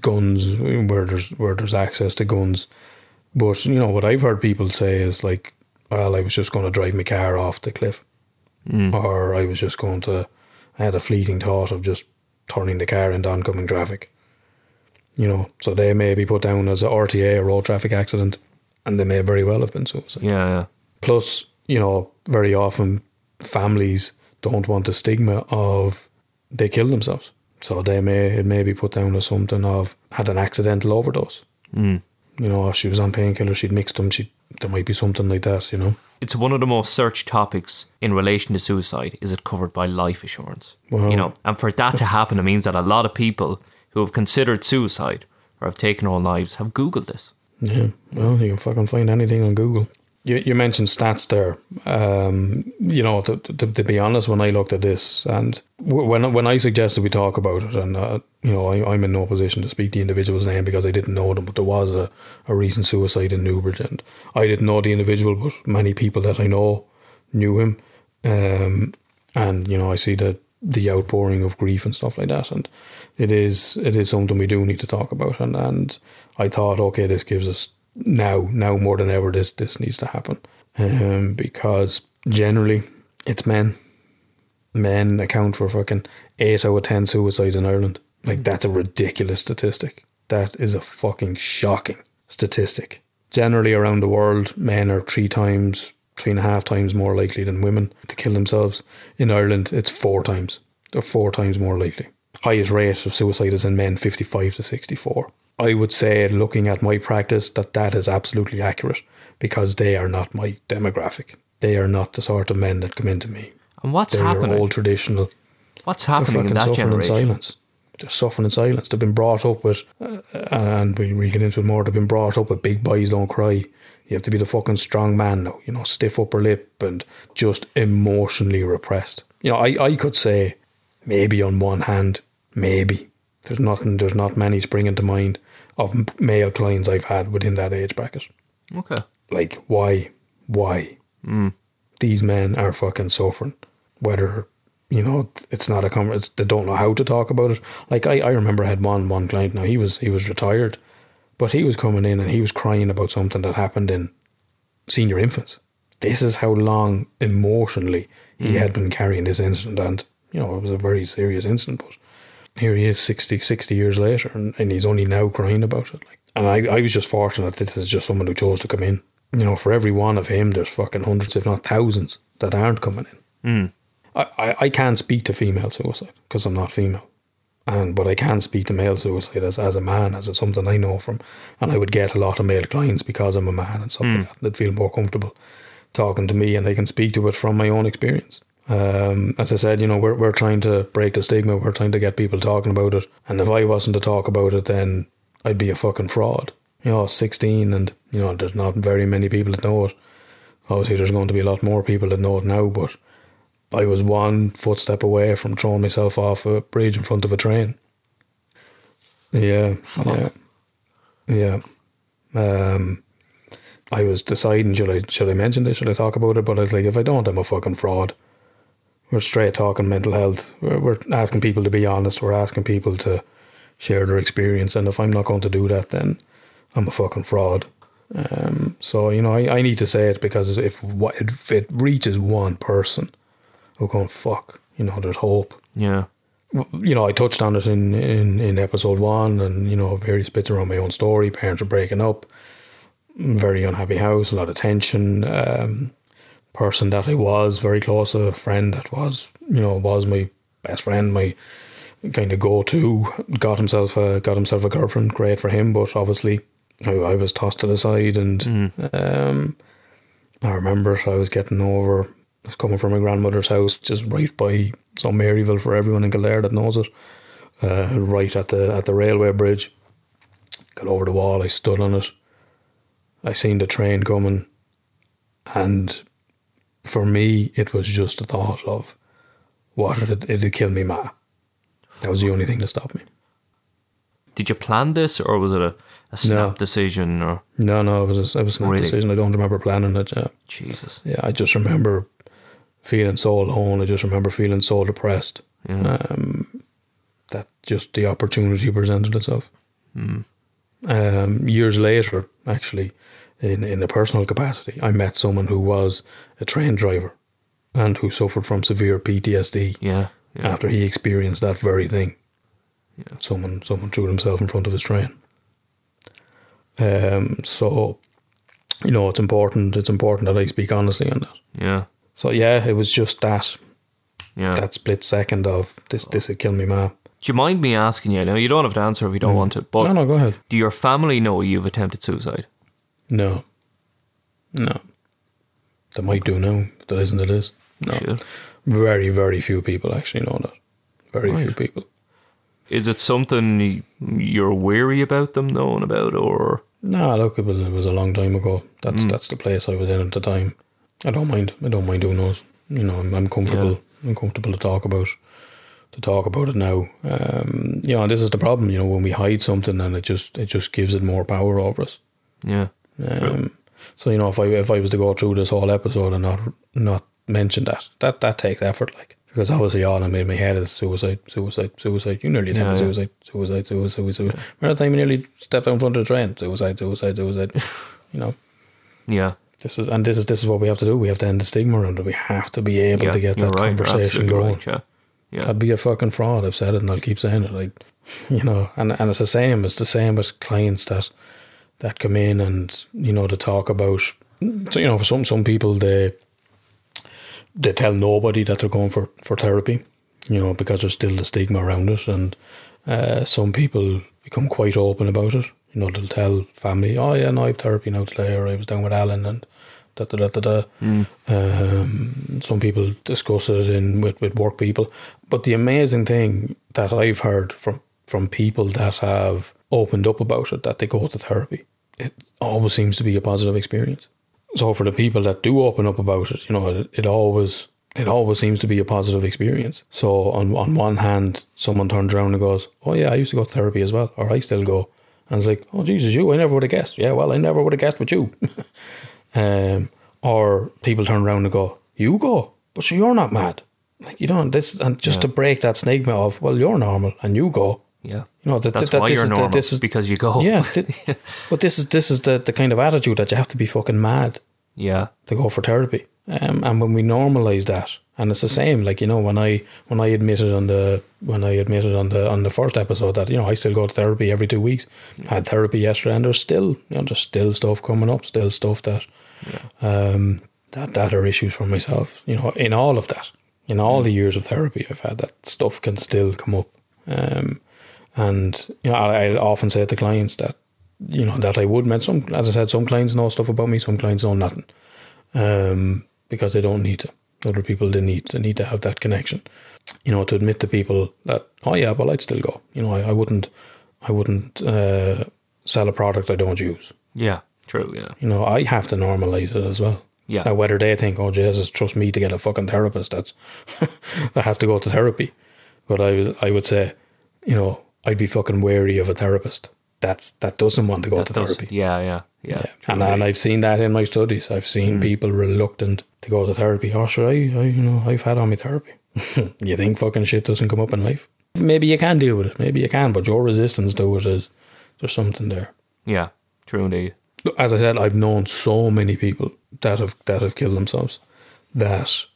Speaker 2: guns, where there's where there's access to guns. But you know what I've heard people say is like, well, I was just going to drive my car off the cliff, or I was just going to. I had a fleeting thought of just turning the car into oncoming traffic you know, so they may be put down as a RTA, a road traffic accident, and they may very well have been suicide.
Speaker 1: Yeah, yeah.
Speaker 2: Plus, you know, very often families don't want the stigma of they killed themselves, so they may it may be put down as something of had an accidental overdose. Mm. You know, she was on painkillers, she'd mixed them. She there might be something like that. You know,
Speaker 1: it's one of the most searched topics in relation to suicide. Is it covered by life assurance?
Speaker 2: Wow.
Speaker 1: You know, and for that to happen, it means that a lot of people who have considered suicide or have taken their own lives have Googled this.
Speaker 2: Yeah, well, you can fucking find anything on Google. You, you mentioned stats there. Um, you know, to, to, to be honest, when I looked at this and when when I suggested we talk about it, and uh, you know, I, I'm in no position to speak the individual's name because I didn't know them, but there was a, a recent suicide in Newbridge, and I didn't know the individual, but many people that I know knew him. Um, and you know, I see the the outpouring of grief and stuff like that, and it is it is something we do need to talk about. And and I thought, okay, this gives us now now more than ever this this needs to happen, um, because generally it's men. Men account for fucking eight out of ten suicides in Ireland. Like that's a ridiculous statistic. That is a fucking shocking statistic. Generally around the world, men are three times, three and a half times more likely than women to kill themselves. In Ireland, it's four times. They're four times more likely. Highest rate of suicide is in men 55 to 64. I would say, looking at my practice, that that is absolutely accurate because they are not my demographic. They are not the sort of men that come into me.
Speaker 1: And what's
Speaker 2: They're
Speaker 1: happening?
Speaker 2: old traditional
Speaker 1: what's
Speaker 2: they're
Speaker 1: happening in that
Speaker 2: suffering in silence. They're suffering in silence. They've been brought up with, uh, and we we get into it more. They've been brought up with big boys don't cry. You have to be the fucking strong man now. You know, stiff upper lip and just emotionally repressed. You know, I I could say maybe on one hand, maybe there's nothing. There's not many springing to mind of male clients I've had within that age bracket.
Speaker 1: Okay.
Speaker 2: Like why, why? Hmm. These men are fucking suffering. Whether you know it's not a com- they don't know how to talk about it. Like I, I remember I had one one client. Now he was he was retired, but he was coming in and he was crying about something that happened in senior infants. This is how long emotionally he hmm. had been carrying this incident, and you know it was a very serious incident. But here he is 60, 60 years later, and, and he's only now crying about it. Like, and I, I was just fortunate that this is just someone who chose to come in. You know, for every one of him, there's fucking hundreds, if not thousands, that aren't coming in. Hmm. I, I, I can't speak to female suicide because I'm not female. And but I can speak to male suicide as, as a man, as it's something I know from, and I would get a lot of male clients because I'm a man and stuff hmm. like that. They'd feel more comfortable talking to me, and they can speak to it from my own experience. Um, as I said, you know, we're we're trying to break the stigma. We're trying to get people talking about it. And if I wasn't to talk about it, then I'd be a fucking fraud. You know, sixteen, and you know, there's not very many people that know it. Obviously, there's going to be a lot more people that know it now, but I was one footstep away from throwing myself off a bridge in front of a train. Yeah, yeah, yeah. Um, I was deciding should I should I mention this? Should I talk about it? But I was like, if I don't, I'm a fucking fraud. We're straight talking mental health. We're, we're asking people to be honest. We're asking people to share their experience. And if I'm not going to do that, then I'm a fucking fraud. Um, so you know, I, I need to say it because if what if it reaches one person, who going fuck, You know, there's hope.
Speaker 1: Yeah.
Speaker 2: you know, I touched on it in, in, in episode one, and you know, various bits around my own story. Parents are breaking up, very unhappy house, a lot of tension. Um, person that I was very close, a friend that was, you know, was my best friend, my kind of go to. Got himself a got himself a girlfriend, great for him, but obviously, I, I was tossed to the side, and um, I remember I was getting over. I was coming from my grandmother's house, just right by some Maryville for everyone in Kildare that knows it. Uh, right at the at the railway bridge. Got over the wall. I stood on it. I seen the train coming, and for me, it was just the thought of what it it'd kill me, ma. That was the only thing that stopped me.
Speaker 1: Did you plan this, or was it a, a snap
Speaker 2: No.
Speaker 1: decision? Or
Speaker 2: No, no, it was a, it was a snap
Speaker 1: Really?
Speaker 2: decision. I don't remember planning it. Yeah.
Speaker 1: Jesus,
Speaker 2: yeah, I just remember feeling so alone. I just remember feeling so depressed. Um, that just the opportunity presented itself. Um, years later, actually, in in a personal capacity, I met someone who was a train driver and who suffered from severe PTSD
Speaker 1: yeah, yeah,
Speaker 2: after he experienced that very thing. Someone someone threw himself in front of his train. Um, so, you know, it's important. It's important that I speak honestly on that.
Speaker 1: yeah,
Speaker 2: So yeah, it was just that
Speaker 1: yeah.
Speaker 2: that split second of this. This would kill me, ma.
Speaker 1: Do you mind me asking you? Now you don't have to answer if you don't want to, but
Speaker 2: No, no, go ahead.
Speaker 1: do your family know you've attempted suicide?
Speaker 2: No, no. They might do now. If there isn't, it is. No,
Speaker 1: Shit.
Speaker 2: very, very few people actually know that. Very few people.
Speaker 1: Is it something you're weary about them knowing about, or
Speaker 2: No, look, it was it was a long time ago. That's that's the place I was in at the time. I don't mind. I don't mind doing those. You know, I'm, I'm comfortable. I'm comfortable to talk about to talk about it now. Um, you know, and this is the problem. You know, when we hide something, and it just it just gives it more power over us.
Speaker 1: yeah,
Speaker 2: Um, so you know, if I if I was to go through this whole episode and not not mention that, that that takes effort, like because obviously all in my- my head is suicide, suicide, suicide. You nearly attempted
Speaker 1: Yeah, yeah.
Speaker 2: suicide, suicide, suicide, suicide. Remember the time you nearly stepped out in front of the train? Suicide, suicide, suicide. you know,
Speaker 1: yeah,
Speaker 2: this is and this is this is what we have to do. We have to end the stigma around it. We have to be able
Speaker 1: yeah.
Speaker 2: to get that
Speaker 1: right,
Speaker 2: conversation going.
Speaker 1: right, yeah, yeah,
Speaker 2: I'd be a fucking fraud. I've said it and I'll keep saying it. Like, you know, and, and it's the same. It's the same with clients that that come in and you know to talk about. So you know, for some some people they they tell nobody that they're going for for therapy. You know, because there's still the stigma around it, and uh, some people become quite open about it. You know, they'll tell family, "Oh yeah, no, I have therapy now today," or "I was down with Alan," and da da da da da. Um, some people discuss it in with, with work people, but the amazing thing that I've heard from from people that have opened up about it that they go to therapy, it always seems to be a positive experience. So for the people that do open up about it, you know, it, it always it always seems to be a positive experience. So on on one hand, someone turns around and goes, "Oh yeah, I used to go to therapy as well, or I still go," and it's like, "Oh Jesus, you! I never would have guessed." Yeah, well, I never would have guessed with you. um, or people turn around and go, "You go, but sure, you're not mad." Like you don't this, and just to break that stigma of, "Well, you're normal and you go."
Speaker 1: yeah.
Speaker 2: Know, that,
Speaker 1: That's
Speaker 2: that,
Speaker 1: why
Speaker 2: this
Speaker 1: you're
Speaker 2: is the-
Speaker 1: normal
Speaker 2: this is
Speaker 1: because you go.
Speaker 2: yeah, but this is this is the the kind of attitude that you have to be fucking mad
Speaker 1: yeah,
Speaker 2: to go for therapy. Um, and when we normalize that, and it's the same, like you know, when I when I admitted on the when I admitted on the on the first episode that you know I still go to therapy every two weeks. Had therapy yesterday, and there's still you know there's still stuff coming up, still stuff that um that that are issues for myself. You know, in all of that, in all the years of therapy I've had, that stuff can still come up. Um, and you know, I, I often say to clients that you know that I would mention some. As I said, some clients know stuff about me, some clients know nothing, um, because they don't need to. Other people they need they need to have that connection. You know, to admit to people that oh yeah, well I'd still go. You know, I, I wouldn't I wouldn't uh, sell a product I don't use.
Speaker 1: yeah. True. Yeah,
Speaker 2: You know, I have to normalize it as well.
Speaker 1: Yeah.
Speaker 2: Now, whether they think, oh Jesus, trust me to get a fucking therapist, that's that has to go to therapy. But I would I would say, you know, I'd be fucking wary of a therapist that's that doesn't want to go
Speaker 1: that
Speaker 2: to therapy.
Speaker 1: Yeah, yeah, yeah.
Speaker 2: And, and I've seen that in my studies. I've seen people reluctant to go to therapy. Oh, sure, I, I, you know, I've had on my therapy. you think fucking shit doesn't come up in life? Maybe you can deal with it. Maybe you can, but your resistance to it is there's something there.
Speaker 1: yeah, true indeed.
Speaker 2: As I said, I've known so many people that have that have killed themselves. That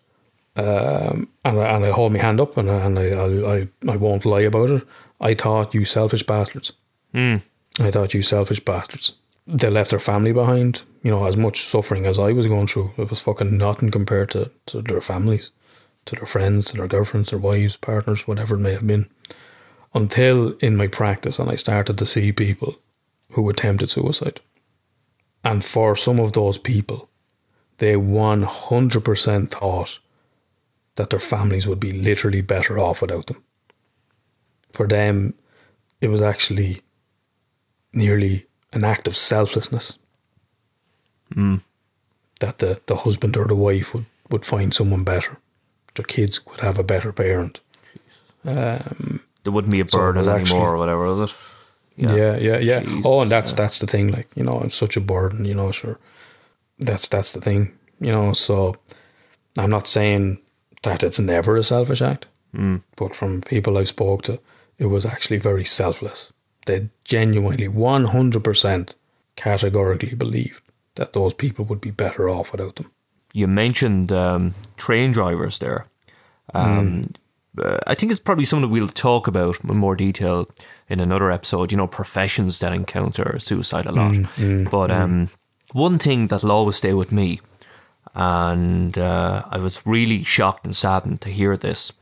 Speaker 2: Um, and I, and I hold my hand up and I, and I, I, I, I won't lie about it. I thought you selfish bastards. Hmm. I thought you selfish bastards. They left their family behind. You know, as much suffering as I was going through, it was fucking nothing compared to, to their families, to their friends, to their girlfriends, their wives, partners, whatever it may have been. Until in my practice, and I started to see people who attempted suicide. And for some of those people, they 100% thought that their families would be literally better off without them. For them, it was actually nearly an act of selflessness. That the, the husband or the wife would, would find someone better. Their kids would have a better parent.
Speaker 1: There wouldn't be a
Speaker 2: So
Speaker 1: burden
Speaker 2: was
Speaker 1: anymore
Speaker 2: actually-
Speaker 1: or whatever, was it?
Speaker 2: Yeah, yeah, yeah.
Speaker 1: Jesus.
Speaker 2: Oh, and that's that's the thing. Like you know, I'm such a burden. You know, sure. That's that's the thing. You know, so I'm not saying that it's never a selfish act, mm. but from people I spoke to, it was actually very selfless. They genuinely, 100 percent, categorically believed that those people would be better off without them.
Speaker 1: you mentioned um, train drivers there. Um, uh, I think it's probably something that we'll talk about in more detail in another episode. You know, professions that encounter suicide a lot. but um, one thing that'll always stay with me, and uh, I was really shocked and saddened to hear this.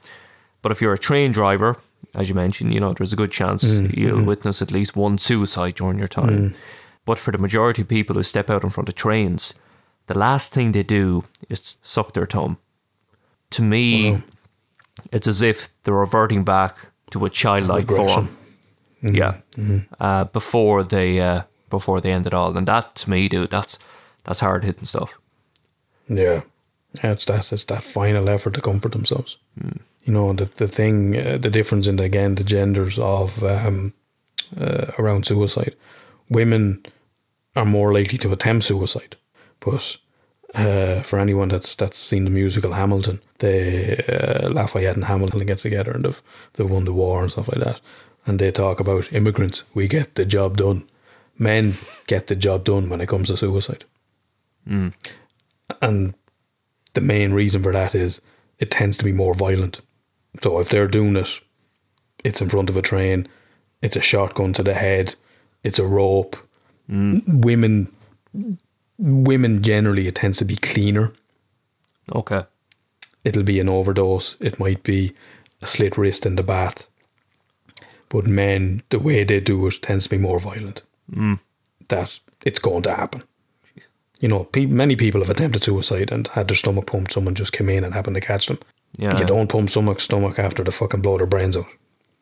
Speaker 1: But if you're a train driver, as you mentioned, you know there's a good chance mm, you'll mm-hmm. witness at least one suicide during your time. Mm. But for the majority of people who step out in front of trains, the last thing they do is suck their thumb. To me, it's as if they're reverting back to a childlike form. Mm-hmm. Yeah, mm-hmm. uh, before they uh, before they end it all, and that to me, dude, that's that's hard hitting stuff.
Speaker 2: Yeah, yeah it's that it's that final effort to comfort themselves. Mm. You know the the thing, uh, the difference in the, again the genders of um, uh, around suicide. Women are more likely to attempt suicide, but uh, for anyone that's that's seen the musical Hamilton, the uh, Lafayette and Hamilton get together and they've they've won the war and stuff like that, and they talk about immigrants. We get the job done. Men get the job done when it comes to suicide. And the main reason for that is it tends to be more violent. So if they're doing it, it's in front of a train, it's a shotgun to the head, it's a rope. Mm. Women, women generally it tends to be cleaner.
Speaker 1: Okay,
Speaker 2: It'll be an overdose. It might be a slit wrist in the bath. But men, the way they do it tends to be more violent. Mm. That it's going to happen. You know, pe- many people have attempted suicide and had their stomach pumped. Someone just came in and happened to catch them.
Speaker 1: Yeah.
Speaker 2: You don't pump someone's stomach after they fucking blow their brains out.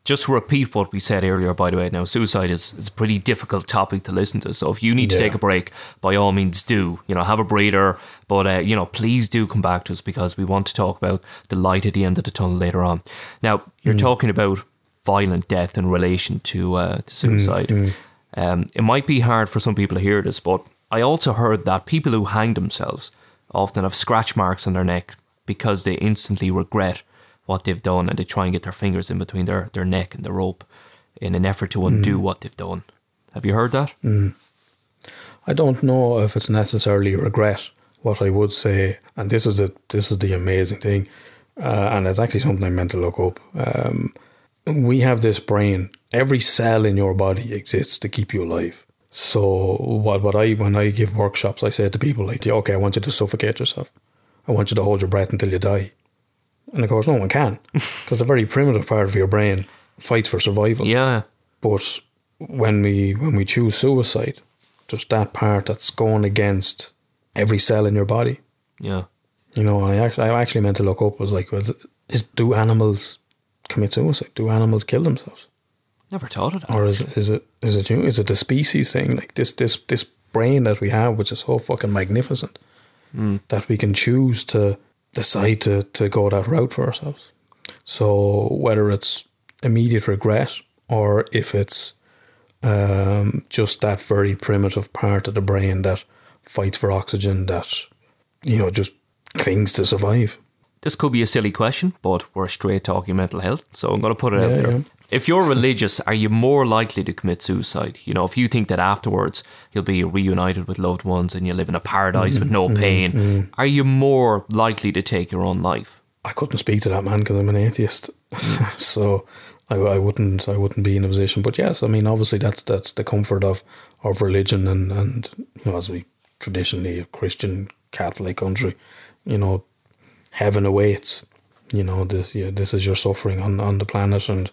Speaker 1: just to repeat what we said earlier, by the way, now suicide is, is a pretty difficult topic to listen to. So if you need to
Speaker 2: Yeah.
Speaker 1: take a break, by all means do. You know, have a breather, but uh, you know, please do come back to us because we want to talk about the light at the end of the tunnel later on. Now you're talking about violent death in relation to uh, to suicide. Um, it might be hard for some people to hear this, but I also heard that people who hang themselves often have scratch marks on their neck because they instantly regret what they've done and they try and get their fingers in between their, their neck and the rope in an effort to undo what they've done. Have you heard that?
Speaker 2: I don't know if it's necessarily regret. What I would say, and this is the this is the amazing thing, uh, and it's actually something I meant to look up. Um, we have this brain. Every cell in your body exists to keep you alive. So what what I when I give workshops, I say to people like, "Okay, I want you to suffocate yourself. I want you to hold your breath until you die." And of course, no one can, because the very primitive part of your brain fights for survival.
Speaker 1: Yeah.
Speaker 2: But when we when we choose suicide, there's that part that's going against every cell in your body.
Speaker 1: Yeah.
Speaker 2: You know, I actually I actually meant to look up was like, well, is do animals commit suicide? Do animals kill themselves,
Speaker 1: Never thought of that.
Speaker 2: or is is it is it you? Is it the species thing? Like this this this brain that we have, which is so fucking magnificent, that we can choose to decide to to go that route for ourselves. So whether it's immediate regret or if it's um, just that very primitive part of the brain that fights for oxygen, that you know just clings to survive.
Speaker 1: This could be a silly question, but we're straight talking mental health, so I'm going to put it out there.
Speaker 2: yeah.
Speaker 1: If you're religious, are you more likely to commit suicide? You know, if you think that afterwards you'll be reunited with loved ones and you live in a paradise with
Speaker 2: Mm-hmm,
Speaker 1: no pain, are you more likely to take your own life?
Speaker 2: I couldn't speak to that man because I'm an atheist, so I, I wouldn't I wouldn't be in a position. But yes, I mean obviously that's that's the comfort of of religion and and you know as we traditionally a Christian Catholic country, you know, heaven awaits. You know, this yeah, this is your suffering on on the planet and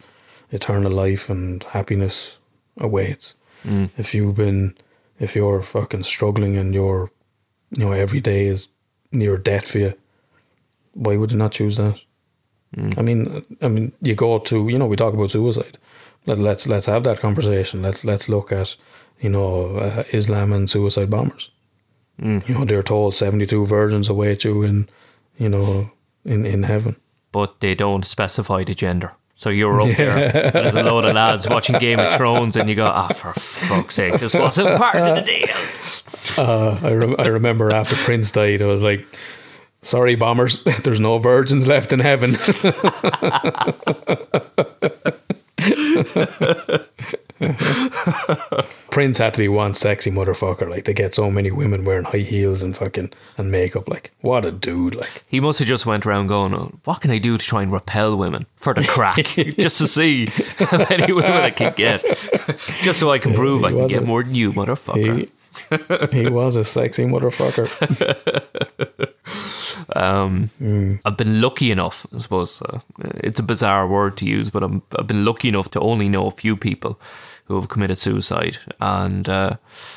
Speaker 2: eternal life and happiness awaits. Mm. If you've been if you're fucking struggling and you're you know every day is near death for you, why would you not choose that? Mm. I mean, I mean, you go to you know we talk about suicide. Let, let's let's have that conversation. Let's let's look at you know uh, Islam and suicide bombers. Mm. You know they're told seventy two virgins await you in you know in in heaven.
Speaker 1: but they don't specify the gender. So you're up there, and there's a load of lads watching Game of Thrones, and you go, "Ah, for fuck's sake, this wasn't part of the deal."
Speaker 2: Uh, I I remember after Prince died, I was like, "Sorry, bombers, there's no virgins left in heaven." Prince had to be one sexy motherfucker. Like they get so many women wearing high heels and fucking and makeup. Like what a dude! Like
Speaker 1: He must have just went around going, oh, "What can I do to try and repel women for the crack, just to see how many women I can get, just so I can prove I can get
Speaker 2: a-
Speaker 1: more than you, motherfucker."
Speaker 2: he he was a sexy motherfucker.
Speaker 1: Um, I've been lucky enough, I suppose uh, it's a bizarre word to use, but I'm, I've been lucky enough to only know a few people who have committed suicide. And uh,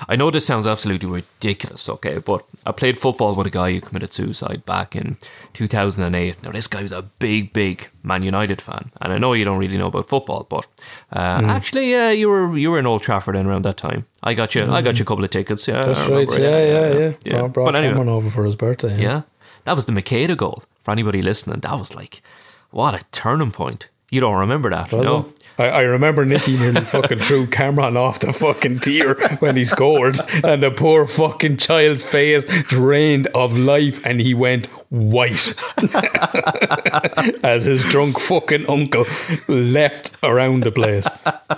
Speaker 1: I know this sounds absolutely ridiculous, okay, but I played football with a guy who committed suicide back in 2008. Now, this guy was a big, big Man United fan, and I know you don't really know about football, but uh, actually, uh, you were you were in Old Trafford then around that time. I got you. I got you a couple of tickets. Yeah,
Speaker 2: That's right. Yeah, yeah, yeah.
Speaker 1: yeah.
Speaker 2: Brought, brought
Speaker 1: But anyway.
Speaker 2: Cameron over for his birthday.
Speaker 1: Yeah. That was the Macheda goal. For anybody listening, that was like, what a turning point. You don't remember that,
Speaker 2: Was
Speaker 1: no?
Speaker 2: it? I, I remember Nicky nearly fucking threw Cameron off the fucking tier when he scored, and the poor fucking child's face drained of life, and he went white as his drunk fucking uncle leapt around the place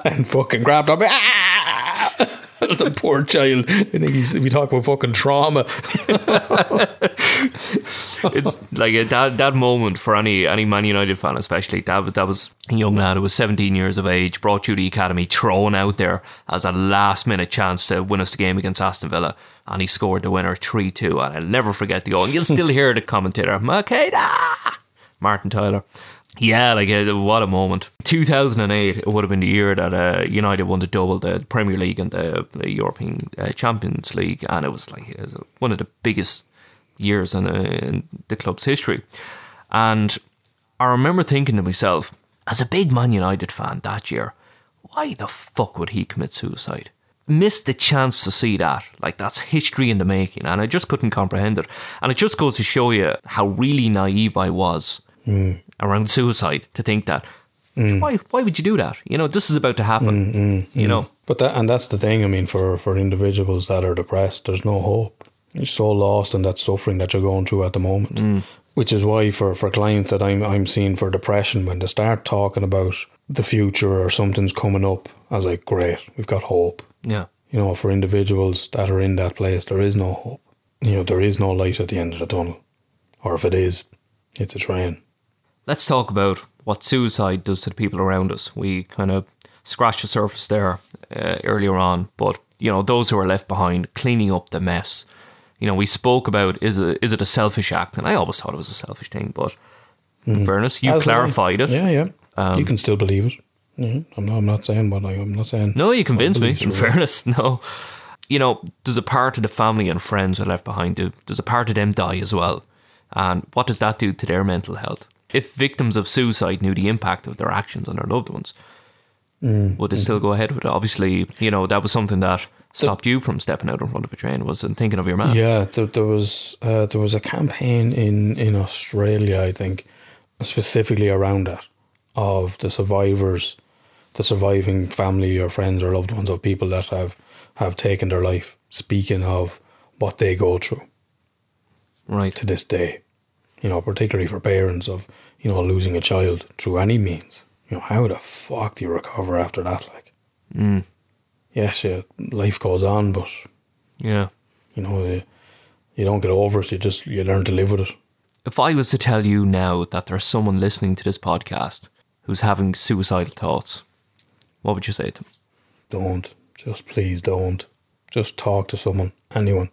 Speaker 2: and fucking grabbed him. Ah! The poor child. I think he's, we talk about fucking trauma.
Speaker 1: it's like a, that that moment for any any Man United fan, especially that was that was a young lad who was 17 years of age, brought through the academy, thrown out there as a last minute chance to win us the game against Aston Villa, and he scored the winner 3 2. And I'll never forget the goal. And you'll still hear the commentator, Macheda, Martin Tyler. Yeah, like uh, what a moment. 2008, it would have been the year that uh, United won the double, the Premier League and the, the European uh, Champions League, and it was like it was one of the biggest years in, uh, in the club's history. And I remember thinking to myself, as a big Man United fan that year, why the fuck would he commit suicide? Missed the chance to see that. Like, that's history in the making. And I just couldn't comprehend it. And it just goes to show you how really naive I was Mm. around suicide to think that. Mm. Why, why would you do that? You know, this is about to happen. Mm, you know,
Speaker 2: But that and that's the thing. I mean, for for individuals that are depressed, there's no hope. You're so lost in that suffering that you're going through at the moment. Which is why for, for clients that I'm I'm seeing for depression, when they start talking about the future or something's coming up, I was like, great, we've got hope.
Speaker 1: yeah.
Speaker 2: You know, for individuals that are in that place, there is no hope. You know, there is no light at the end of the tunnel, or if it is, it's a train.
Speaker 1: Let's talk about what suicide does to the people around us. We kind of scratched the surface there uh, earlier on, but you know those who are left behind, cleaning up the mess. You know, we spoke about is it is it a selfish act, and I always thought it was a selfish thing, but in fairness, you
Speaker 2: As
Speaker 1: clarified it.
Speaker 2: Yeah, yeah. you can still believe it. Yeah, I'm not. I'm not saying what I, I'm not saying.
Speaker 1: No, you convinced me. In fairness, no. You know, there's a part of the family and friends who are left behind. There's a part of them die as well, and what does that do to their mental health? If victims of suicide knew the impact of their actions on their loved ones,
Speaker 2: Mm,
Speaker 1: would they still go ahead with it? Obviously, you know that was something that stopped you from stepping out in front of a train. Was in thinking of your man.
Speaker 2: Yeah, there, there was uh, there was a campaign in in Australia, I think, specifically around that of the survivors, the surviving family or friends or loved ones of people that have have taken their life, speaking of what they go through
Speaker 1: Right.
Speaker 2: to this day. You know, particularly for parents of you know losing a child through any means. You know, how the fuck do you recover after that? Like,
Speaker 1: Mm.
Speaker 2: yes, yeah, life goes on, but
Speaker 1: Yeah.
Speaker 2: you know, you, you don't get over it. You just you learn to live with it.
Speaker 1: If I was to tell you now that there's someone listening to this podcast who's having suicidal thoughts, what would you say to them?
Speaker 2: Don't. Just please don't. Just talk to someone, anyone.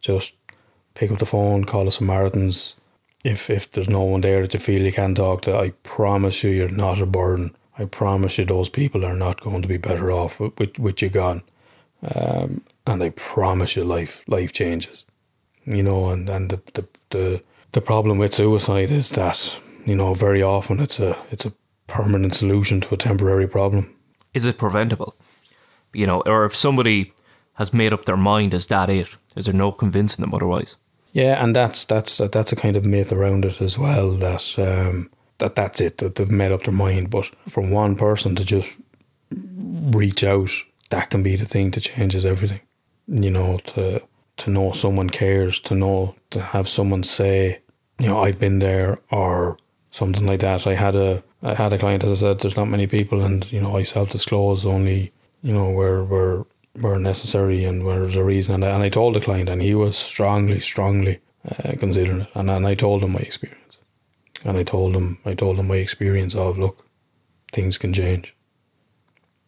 Speaker 2: Just pick up the phone, call the Samaritans. If if there's no one there that you feel you can talk to, I promise you, you're not a burden. I promise you, those people are not going to be better off with, with, with you gone. Um, and I promise you, life life changes. You know, and, and the, the the the problem with suicide is that you know very often it's a it's a permanent solution to a temporary problem.
Speaker 1: Is it preventable? You know, or if somebody has made up their mind, is that it? Is there no convincing them otherwise?
Speaker 2: Yeah, and that's that's that's a kind of myth around it as well. That um, that that's it. That they've made up their mind. But from one person to just reach out, that can be the thing that changes everything. You know, to to know someone cares, to know to have someone say, you know, I've been there, or something like that. I had a I had a client, as I said, there's not many people, and you know, I self disclose only, you know, where where were necessary and where there's a reason. And I, and I told the client, and he was strongly, strongly uh, considering it. And, and I told him my experience, and I told him I told him my experience of look, things can change,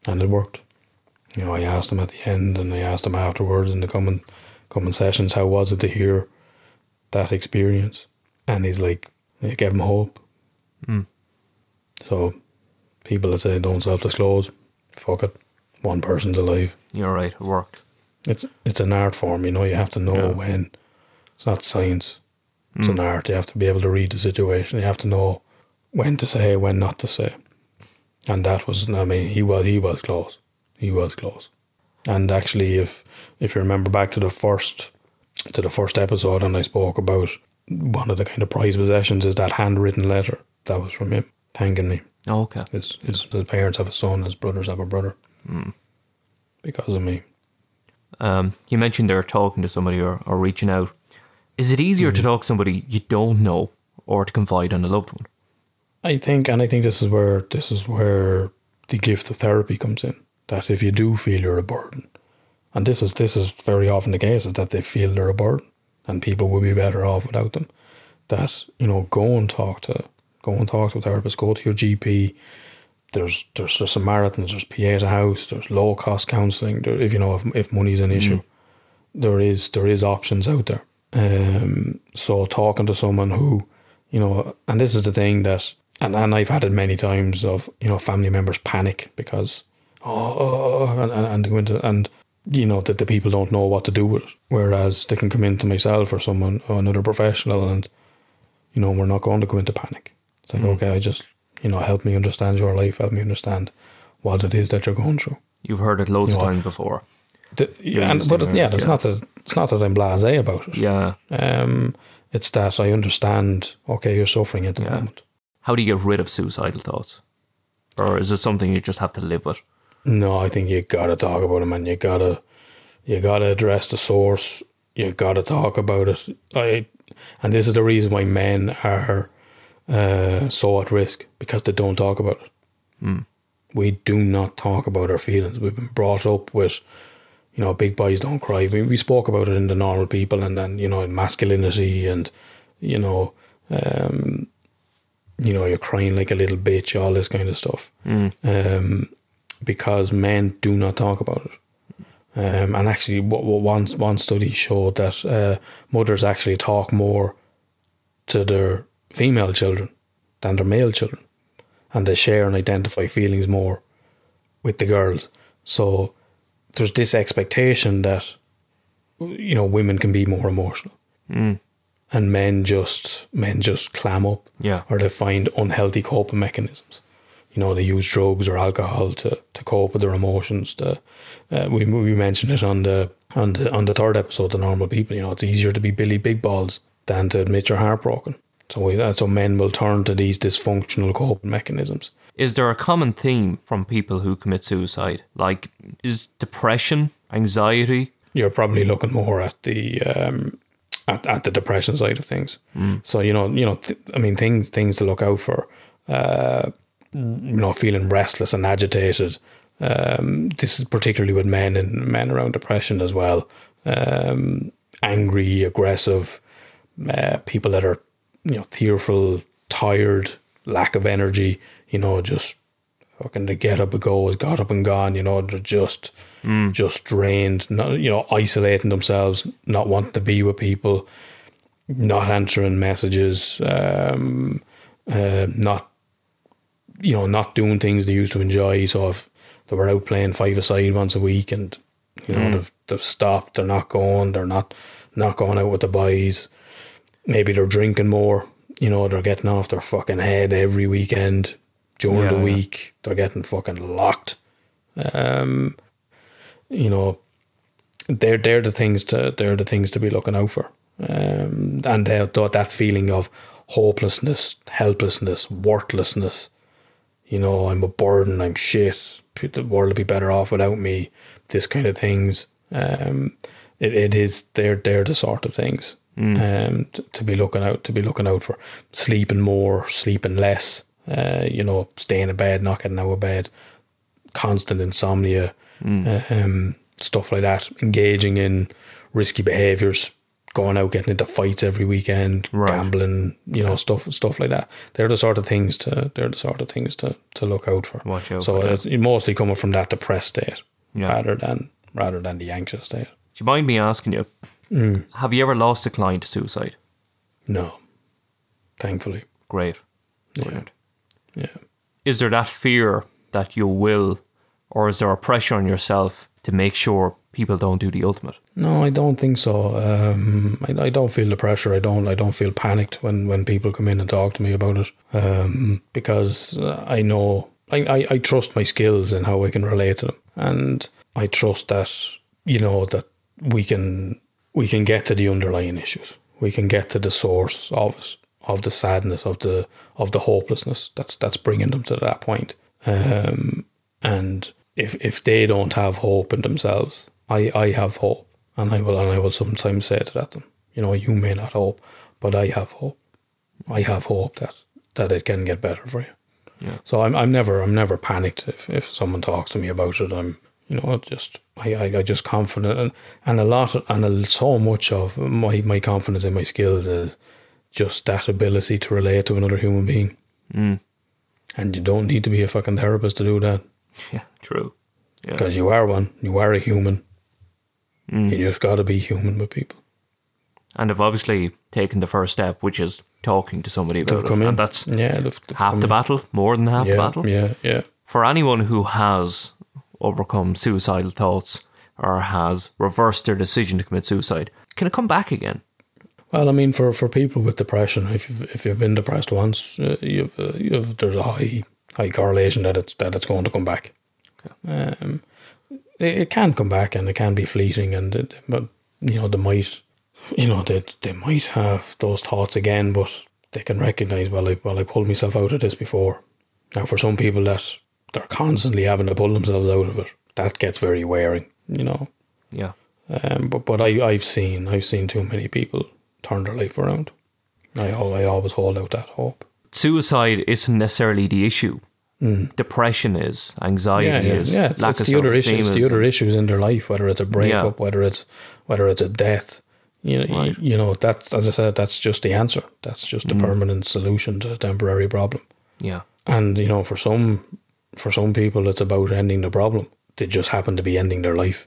Speaker 2: and it worked. You know, I asked him at the end, and I asked him afterwards in the coming coming sessions, how was it to hear that experience? And he's like, it gave him hope. So, people that say don't self disclose, fuck it. One person's alive.
Speaker 1: You're right, it worked.
Speaker 2: It's it's an art form, you know. You have to know
Speaker 1: Yeah.
Speaker 2: when. It's not science. It's an mm. art. You have to be able to read the situation. You have to know when to say, when not to say. And that was, I mean, he was he was close. He was close. And actually, if if you remember back to the first to the first episode, and I spoke about one of the kind of prized possessions is that handwritten letter that was from him thanking me.
Speaker 1: Oh, okay.
Speaker 2: His, his, his parents have a son, his brothers have a brother. Mm. Because of me.
Speaker 1: Um, you mentioned they're talking to somebody or, or reaching out. Is it easier to talk to somebody you don't know or to confide in a loved one?
Speaker 2: I think, and I think this is where this is where the gift of therapy comes in. That if you do feel you're a burden, and this is this is very often the case, is that they feel they're a burden, and people would be better off without them. That you know, go and talk to, go and talk to a therapist. Go to your GP. There's there's the Samaritans. There's Pieta House. There's low cost counselling. There, if you know if if money's an issue, there is there is options out there. Um, so talking to someone who, you know, and this is the thing that, and, and I've had it many times of you know family members panic because oh, and, and, and they go into and you know that the people don't know what to do with it. Whereas they can come into myself or someone or another professional and you know we're not going to go into panic. It's like okay, I just you know help me understand your life, help me understand what it is that you're going through.
Speaker 1: You've heard it loads of times before.
Speaker 2: The, and, but it- yeah, it's
Speaker 1: yeah.
Speaker 2: not that it's not that I'm blasé about it.
Speaker 1: Yeah.
Speaker 2: Um, it's that I understand. Okay, you're suffering at the moment.
Speaker 1: How do you get rid of suicidal thoughts? Or is it something you just have to live with?
Speaker 2: No, I think you gotta talk about them, and you gotta you gotta address the source. You gotta talk about it. I, and this is the reason why men are uh, so at risk because they don't talk about it. We do not talk about our feelings. We've been brought up with, you know, big boys don't cry. We, we spoke about it in the normal people, and then you know, in masculinity, and you know, um, you know, you're crying like a little bitch, all this kind of stuff. Um, because men do not talk about it. Um, and actually, what, what one one study showed that uh, mothers actually talk more to their female children than their male children, and they share and identify feelings more with the girls. So there's this expectation that you know women can be more emotional, and men just men just clam up,
Speaker 1: Yeah.
Speaker 2: or they find unhealthy coping mechanisms. You know, they use drugs or alcohol to, to cope with their emotions. To, uh, we we mentioned it on the on the on the third episode, the normal people. You know, it's easier to be Billy Big Balls than to admit you're heartbroken. So we, so men will turn to these dysfunctional coping mechanisms.
Speaker 1: Is there a common theme from people who commit suicide? Like, is depression, anxiety?
Speaker 2: You're probably looking more at the um, at, at the depression side of things. So you know, you know, th- I mean, things things to look out for. Uh, you know, feeling restless and agitated. Um, this is particularly with men and men around depression as well. Um, angry, aggressive, uh, people that are you know, tearful, tired, lack of energy, you know, just fucking to get up and go has got up and gone, you know, they're just just drained, not, you know, isolating themselves, not wanting to be with people, not answering messages, um, uh, not you know, not doing things they used to enjoy. So if they were out playing five aside once a week and you know they've they've stopped, they're not going, they're not not going out with the boys. Maybe they're drinking more. You know, they're getting off their fucking head every weekend during
Speaker 1: Yeah,
Speaker 2: the
Speaker 1: yeah.
Speaker 2: week. They're getting fucking locked. Um, you know, they're they're the things to they're the things to be looking out for. Um, and they thought that feeling of hopelessness, helplessness, worthlessness. You know, I'm a burden. I'm shit. The world would be better off without me. This kind of things. Um, it, it is they're they're the sort of things um, to, to be looking out to be looking out for. Sleeping more, sleeping less. Uh, you know, staying in bed, not getting out of bed, constant insomnia, um, stuff like that. Engaging in risky behaviors, going out getting into fights every weekend,
Speaker 1: Right.
Speaker 2: gambling, you know, stuff stuff like that. They're the sort of things to they're the sort of things to, to look out for.
Speaker 1: Watch out
Speaker 2: So
Speaker 1: that.
Speaker 2: it's mostly coming from that depressed state
Speaker 1: Yeah.
Speaker 2: rather than rather than the anxious state.
Speaker 1: Do you mind me asking you?
Speaker 2: Mm.
Speaker 1: Have you ever lost a client to suicide?
Speaker 2: No, thankfully,
Speaker 1: Great. Brilliant.
Speaker 2: yeah.
Speaker 1: Is there that fear that you will, or is there a pressure on yourself to make sure people don't do the ultimate?
Speaker 2: No, I don't think so. Um, I, I don't feel the pressure. I don't. I don't feel panicked when, when people come in and talk to me about it. Um, because I know I, I, I trust my skills and how I can relate to them, and I trust that you know that we can we can get to the underlying issues. We can get to the source of it, of the sadness, of the of the hopelessness that's that's bringing them to that point. Um, and if if they don't have hope in themselves, I, I have hope, and I will and I will sometimes say to that them, you know, you may not hope, but I have hope. I have hope that that it can get better for you.
Speaker 1: Yeah.
Speaker 2: So I'm I'm never I'm never panicked if, if someone talks to me about it. I'm you know just I I, I just confident and, and a lot and a, so much of my my confidence in my skills is just that ability to relate to another human being.
Speaker 1: Mm.
Speaker 2: And you don't need to be a fucking therapist to do that
Speaker 1: Yeah, true. Yeah.
Speaker 2: because you are one. You are a human.
Speaker 1: Mm.
Speaker 2: You just got to be human with people.
Speaker 1: And have obviously taken the first step, which is talking to somebody
Speaker 2: They've
Speaker 1: about
Speaker 2: come
Speaker 1: it.
Speaker 2: in.
Speaker 1: And that's
Speaker 2: yeah, they've, they've
Speaker 1: half the
Speaker 2: in.
Speaker 1: battle, more than half
Speaker 2: yeah,
Speaker 1: the battle.
Speaker 2: Yeah, yeah.
Speaker 1: For anyone who has overcome suicidal thoughts or has reversed their decision to commit suicide, can it come back again?
Speaker 2: Well, I mean, for, for people with depression, if you've, if you've been depressed once, uh, you've, uh, you've there's a high high correlation that it's that it's going to come back. Um, it, it can come back and it can be fleeting, and it, but you know they might, you know they they might have those thoughts again, but they can recognize well, I well I pulled myself out of this before. Now, for some people that they're constantly having to pull themselves out of it, that gets very wearing, you know.
Speaker 1: Yeah.
Speaker 2: Um, but but I I've seen I've seen too many people turn their life around. I I always hold out that hope.
Speaker 1: Suicide isn't necessarily the issue. Depression is, anxiety
Speaker 2: Mm. Yeah, yeah,
Speaker 1: is,
Speaker 2: yeah. It's,
Speaker 1: lack
Speaker 2: it's
Speaker 1: of
Speaker 2: the other issues,
Speaker 1: is.
Speaker 2: the other issues in their life, whether it's a breakup,
Speaker 1: Yeah.
Speaker 2: whether it's whether it's a death. You know,
Speaker 1: Right.
Speaker 2: you, you know that's as I said, that's just the answer. That's just
Speaker 1: Mm.
Speaker 2: a permanent solution to a temporary problem.
Speaker 1: yeah.
Speaker 2: And you know, for some for some people, it's about ending the problem. They just happen to be ending their life.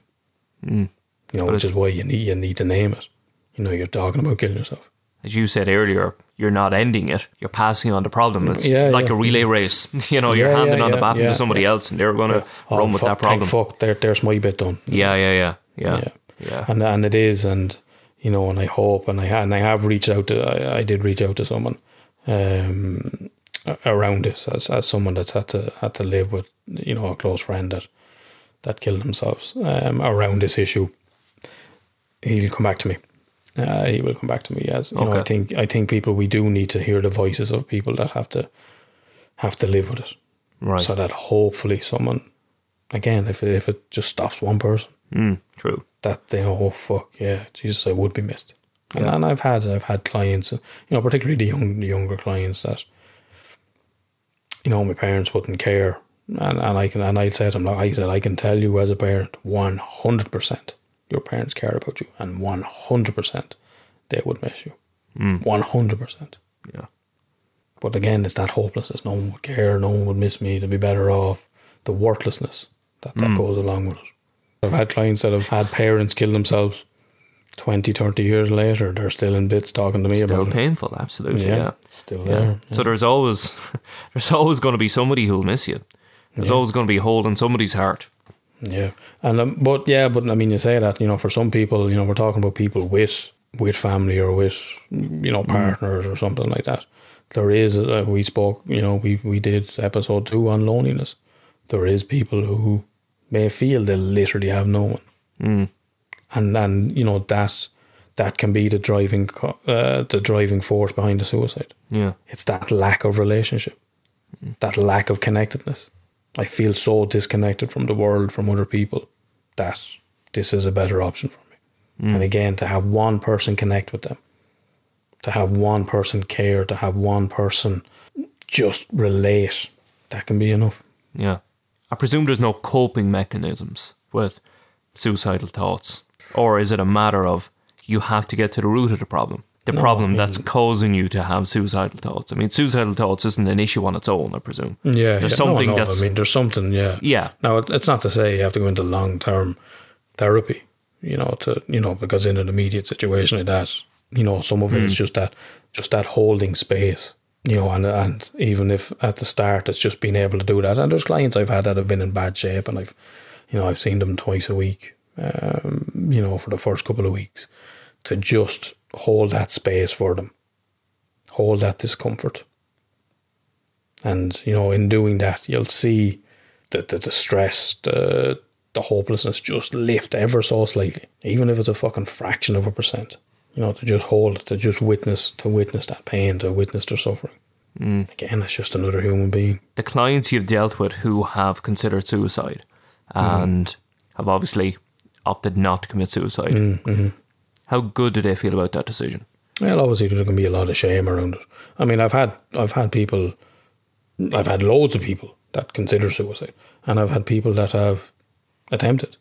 Speaker 1: Mm.
Speaker 2: You know, which is why you need you need to name it. You know, you're talking about killing yourself.
Speaker 1: As you said earlier, you're not ending it. You're passing on the problem. It's
Speaker 2: Yeah,
Speaker 1: like
Speaker 2: yeah.
Speaker 1: a relay race. You know, you're
Speaker 2: Yeah,
Speaker 1: handing on the baton to somebody else and they're going to
Speaker 2: Oh,
Speaker 1: run with
Speaker 2: fuck,
Speaker 1: that problem.
Speaker 2: Fuck, there, there's my bit done.
Speaker 1: Yeah, yeah, yeah. Yeah.
Speaker 2: yeah, and and it is, and you know, and I hope, and I and I have reached out to, I, I did reach out to someone, um, around this as as someone that's had to had to live with, you know, a close friend that that killed themselves, um, around this issue. He'll come back to me. Uh, he will come back to me as you know. I think I think people we do need to hear the voices of people that have to have to live with it,
Speaker 1: Right.
Speaker 2: so that hopefully someone, again, if it, if it just stops one person,
Speaker 1: Mm, true.
Speaker 2: that they know, oh fuck yeah, Jesus, I would be missed. And, and I've had I've had clients, you know, particularly the young the younger clients that, you know, my parents wouldn't care, and and I can and I said to them, like I said, I can tell you as a parent, one hundred percent, your parents care about you, and one hundred percent, they would miss you, mm. one hundred percent.
Speaker 1: Yeah.
Speaker 2: But again, it's that hopelessness. No one would care. No one would miss me. They'd be better off. The worthlessness that, that mm. goes along with it. I've had clients that have had parents kill themselves 20, 30 years later. They're still in bits talking to me
Speaker 1: Still
Speaker 2: about it.
Speaker 1: painful, absolutely.
Speaker 2: Yeah,
Speaker 1: Yeah.
Speaker 2: still
Speaker 1: Yeah.
Speaker 2: there.
Speaker 1: So there's always there's always going to be somebody who'll miss you. There's always going to be a hole in somebody's heart.
Speaker 2: Yeah, and um, but yeah, but I mean, you say that you know, for some people, you know, we're talking about people with with family or with you know partners or something like that. There is, uh, we spoke, you know, we we did episode two on loneliness. There is people who may feel they literally have no one, and and you know that that can be the driving uh, the driving force behind the suicide.
Speaker 1: Yeah.
Speaker 2: It's that lack of relationship, that lack of connectedness. I feel so disconnected from the world, from other people, that this is a better option for me. And again, to have one person connect with them, to have one person care, to have one person just relate, that can be enough.
Speaker 1: Yeah. I presume there's no coping mechanisms with suicidal thoughts. Or is it a matter of you have to get to the root of the problem? The problem that's causing you to have suicidal thoughts. I mean, suicidal thoughts isn't an issue on its own, I presume.
Speaker 2: Yeah,
Speaker 1: There's
Speaker 2: yeah.
Speaker 1: something
Speaker 2: no, no,
Speaker 1: that's
Speaker 2: I mean, there's something. Yeah,
Speaker 1: Yeah.
Speaker 2: Now it's not to say you have to go into long term therapy. You know, to you know, because in an immediate situation like that, you know, some of it is hmm. just that, just that holding space. You know, and and even if at the start it's just being able to do that, and there's clients I've had that have been in bad shape, and I've, you know, I've seen them twice a week. Um, you know, for the first couple of weeks, to just hold that space for them, hold that discomfort. And you know, in doing that, you'll see the the, the stress, the the hopelessness just lift ever so slightly, even if it's a fucking fraction of a percent. You know, to just hold, to just witness, to witness that pain, to witness their suffering. Again, it's just another human being.
Speaker 1: the clients you've dealt with who have considered suicide and have obviously opted not to commit suicide, mm, mm-hmm. how good do they feel about that decision?
Speaker 2: Well, obviously there can be a lot of shame around it. I mean, I've had I've had people, I've had loads of people that consider suicide, and I've had people that have attempted.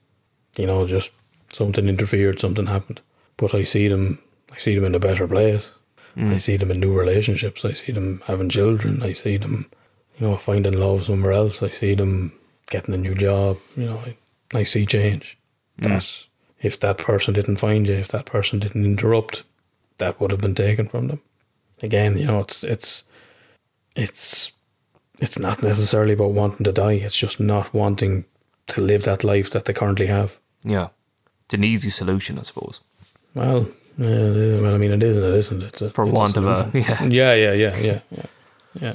Speaker 2: You know, just something interfered, something happened, but I see them. I see them in a better place. Mm. I see them in new relationships. I see them having children. I see them, you know, finding love somewhere else. I see them getting a new job. You know, I, I see change. That mm. if that person didn't find you, if that person didn't interrupt, that would have been taken from them. Again, you know, it's it's it's it's not necessarily about wanting to die. It's just not wanting to live that life that they currently have.
Speaker 1: Yeah. It's an easy solution, I suppose.
Speaker 2: Well, yeah, well, I mean, it is and it isn't. It's a,
Speaker 1: For
Speaker 2: it's
Speaker 1: want of a-
Speaker 2: yeah, yeah, yeah, yeah, yeah, yeah.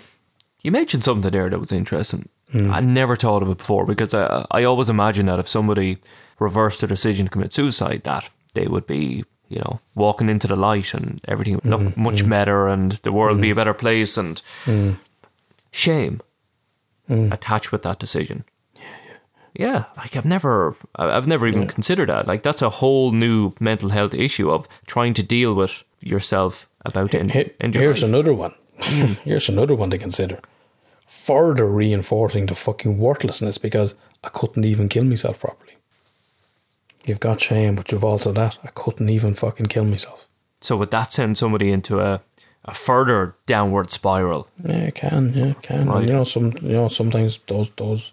Speaker 1: You mentioned something there that was interesting. I never thought of it before because I, I always imagine that if somebody reversed their decision to commit suicide, that they would be, you know, walking into the light and everything would look mm-hmm. much mm-hmm. better and the world would be a mm-hmm. better place and mm. shame mm. attached with that decision. Yeah, like I've never, I've never even considered that. Like that's a whole new mental health issue of trying to deal with yourself about it.
Speaker 2: here's
Speaker 1: life.
Speaker 2: another one. Here's another one to consider. Further reinforcing the fucking worthlessness because I couldn't even kill myself properly. You've got shame, but you've also that I couldn't even fucking kill myself.
Speaker 1: So would that send somebody into a, a further downward spiral?
Speaker 2: Yeah, it can, yeah, it can.
Speaker 1: Right.
Speaker 2: And you know, some you know, sometimes those those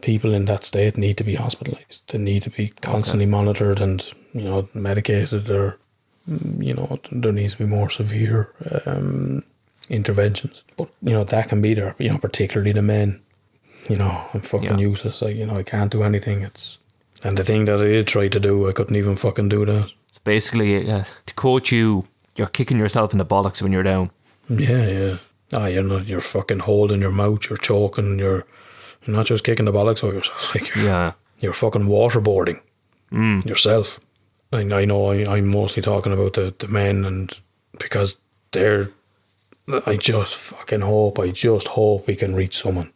Speaker 2: people in that state need to be hospitalized. They need to be constantly monitored and you know medicated, or you know there needs to be more severe um, interventions. But you know that can be there. You know, particularly the men. You know, I'm fucking
Speaker 1: Yeah.
Speaker 2: useless. Like you know, I can't do anything. It's and the thing that I did try to do, I couldn't even fucking do that.
Speaker 1: So basically, uh, to quote you, you're kicking yourself in the bollocks when you're down.
Speaker 2: Yeah, yeah. Ah, you're not. You're fucking holding your mouth. You're choking. You're. You're not just kicking the bollocks out yourself. Like you're,
Speaker 1: Yeah.
Speaker 2: you're fucking waterboarding yourself. I, I know. I, I'm mostly talking about the the men, and because they're. I just fucking hope. I just hope we can reach someone.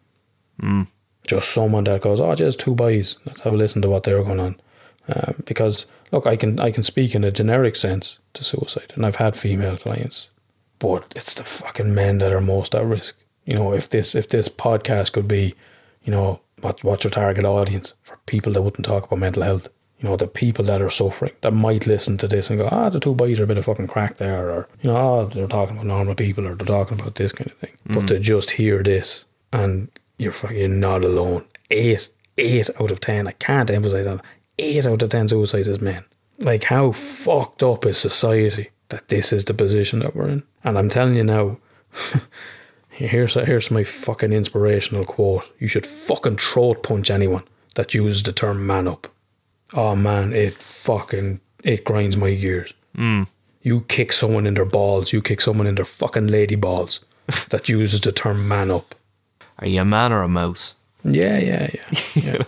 Speaker 2: Just someone that goes, oh, just two boys. Let's have a listen to what they're going on. Um, because look, I can I can speak in a generic sense to suicide, and I've had female clients, but it's the fucking men that are most at risk. You know, if this if this podcast could be, you know, what what's your target audience for people that wouldn't talk about mental health? You know, the people that are suffering that might listen to this and go, ah, the two boys are a bit of fucking crack there, or you know, oh, they're talking about normal people, or they're talking about this kind of thing. But to just hear this and you're fucking not alone. Eight, eight out of ten. I can't emphasize that. Eight out of ten suicides is men. Like how fucked up is society that this is the position that we're in? And I'm telling you now. Here's here's my fucking inspirational quote. You should fucking throat punch anyone that uses the term man up. Oh man, it fucking it grinds my gears. Mm. You kick someone in their balls, you kick someone in their fucking lady balls that uses the term man up.
Speaker 1: Are you a man or a mouse?
Speaker 2: Yeah, yeah, yeah. Yeah.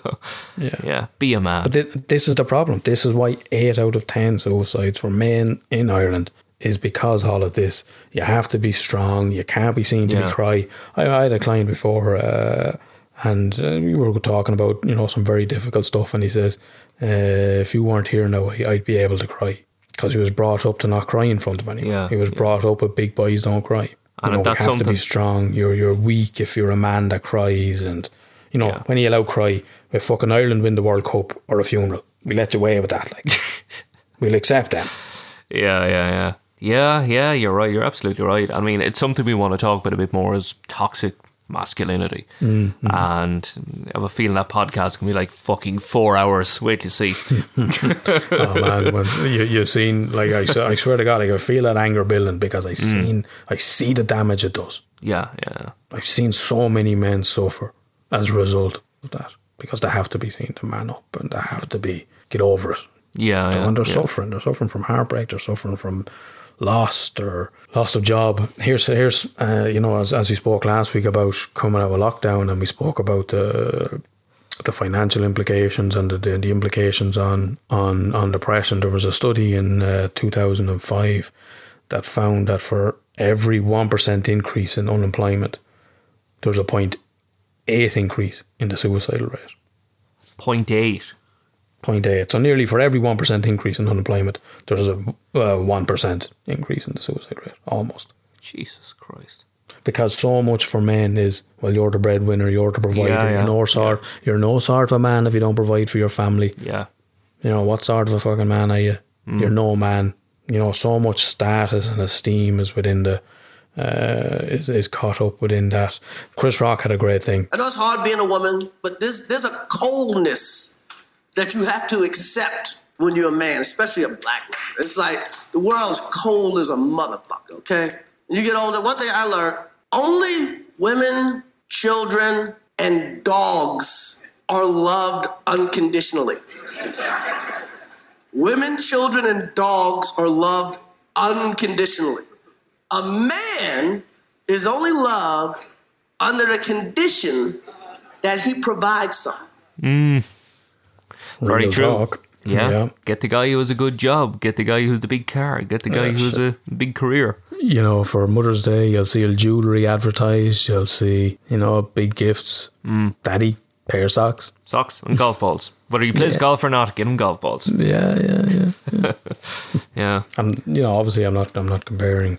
Speaker 2: yeah.
Speaker 1: Yeah, be a man.
Speaker 2: But thi- this is the problem. This is why eight out of ten suicides for men in Ireland is because all of this. You have to be strong. You can't be seen to
Speaker 1: Yeah.
Speaker 2: be cry. I, I had a client before, uh, and uh, we were talking about you know some very difficult stuff, and he says, uh, "If you weren't here now, I'd be able to cry." Because he was brought up to not cry in front of anyone.
Speaker 1: Yeah,
Speaker 2: he was brought up with big boys don't cry.
Speaker 1: And
Speaker 2: you know,
Speaker 1: that's
Speaker 2: you have to be strong. You're you're weak if you're a man that cries, and you know
Speaker 1: Yeah.
Speaker 2: when you allow cry, if fucking Ireland win the World Cup or a funeral, we let you away with that. Like we'll accept that.
Speaker 1: Yeah, yeah, yeah. Yeah, yeah, you're right. You're absolutely right. I mean, it's something we want to talk about a bit more is toxic masculinity.
Speaker 2: Mm-hmm.
Speaker 1: And I have a feeling that podcast can be like fucking four hours. Wait to see.
Speaker 2: oh man, when you you've seen like I swear to God, I can feel that anger building because I
Speaker 1: Mm.
Speaker 2: seen I see the damage it does.
Speaker 1: yeah, yeah.
Speaker 2: I've seen so many men suffer as a result of that because they have to be seen to man up and they have to be get over it.
Speaker 1: Yeah, yeah.
Speaker 2: and they're
Speaker 1: yeah.
Speaker 2: suffering. They're suffering from heartbreak. They're suffering from loss or loss of job. Here's here's uh, you know as as we spoke last week about coming out of lockdown, and we spoke about the the financial implications and the, the, implications on on on depression. There was a study in uh, 2005 that found that for every one percent increase in unemployment, there's a point eight increase in the suicidal rate.
Speaker 1: Point eight.
Speaker 2: 0.8. So nearly for every 1% increase in unemployment, there's a uh, 1% increase in the suicide rate, almost.
Speaker 1: Jesus Christ.
Speaker 2: Because so much for men is, well, you're the breadwinner, you're the provider,
Speaker 1: Yeah,
Speaker 2: you're no sort, you're no sort of a man if you don't provide for your family.
Speaker 1: Yeah.
Speaker 2: You know, what sort of a fucking man are you?
Speaker 1: Mm.
Speaker 2: You're no man. You know, so much status and esteem is within the, uh, is, is caught up within that. Chris Rock had a great thing.
Speaker 4: I know it's hard being a woman, but there's there's a coldness that you have to accept when you're a man, especially a black man. It's like the world's cold as a motherfucker, okay? You get older, one thing I learned, only women, children, and dogs are loved unconditionally. Women, children, and dogs are loved unconditionally. A man is only loved under the condition that he provides something.
Speaker 1: Very
Speaker 2: Real
Speaker 1: true.
Speaker 2: talk.
Speaker 1: Yeah.
Speaker 2: Yeah.
Speaker 1: Get the guy who has a good job. Get the guy who's the big car. Get the guy
Speaker 2: Yeah,
Speaker 1: a big career.
Speaker 2: you know, for Mother's Day, you'll see jewellery advertised. You'll see, you know, big gifts. Daddy, pair of socks.
Speaker 1: Socks and golf balls. Whether he plays
Speaker 2: Yeah.
Speaker 1: golf or not, get him golf balls.
Speaker 2: Yeah, yeah, yeah.
Speaker 1: Yeah.
Speaker 2: And you know, obviously, I'm not, I'm not comparing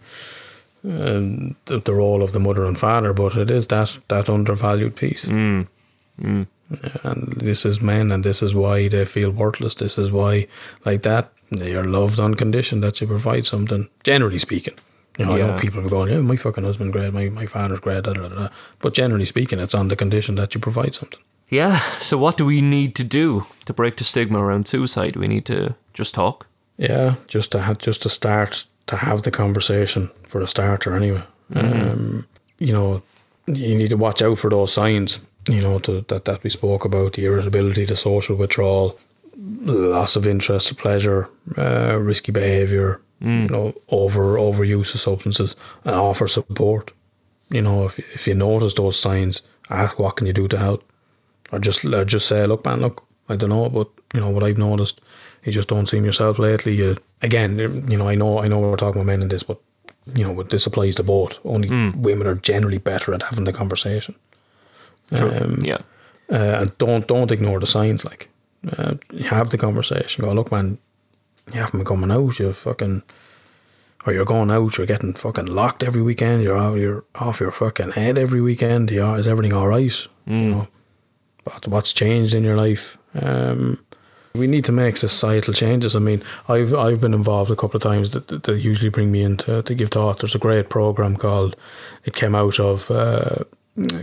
Speaker 2: um, the, the role of the mother and father, but it is that that undervalued piece. Mm. And this is men, and this is why they feel worthless. This is why, like that, they are loved on condition that you provide something. Generally speaking, you know, I know people are going, "Yeah, my fucking husband great, my my father's great," da, da, da, da. but generally speaking, it's on the condition that you provide something.
Speaker 1: Yeah. So what do we need to do to break the stigma around suicide? We need to just talk.
Speaker 2: Yeah, just to have, just to start to have the conversation for a starter. Anyway, um, you know, you need to watch out for those signs. You know, to, that that we spoke about the irritability, the social withdrawal, loss of interest, pleasure, uh, risky behaviour. You mm. know, over overuse of substances, and offer support. You know, if if you notice those signs, ask what can you do to help, or just or just say, look, man, look, I don't know, but you know what I've noticed, you just don't seem yourself lately. You again, you know, I know, I know we're talking about men in this, but you know, this applies to both. Only mm. women are generally better at having the conversation.
Speaker 1: True.
Speaker 2: Um,
Speaker 1: yeah.
Speaker 2: uh, and don't don't ignore the signs. Like, uh, have the conversation. Go, look, man, you haven't been coming out. You fucking, or you're going out. You're getting fucking locked every weekend. You're out. You're off your fucking head every weekend. You are, is everything all right? You know, what, what's changed in your life? Um, We need to make societal changes. I mean, I've I've been involved a couple of times that, that, that usually bring me in to, to give thought. There's a great program called. It came out of uh,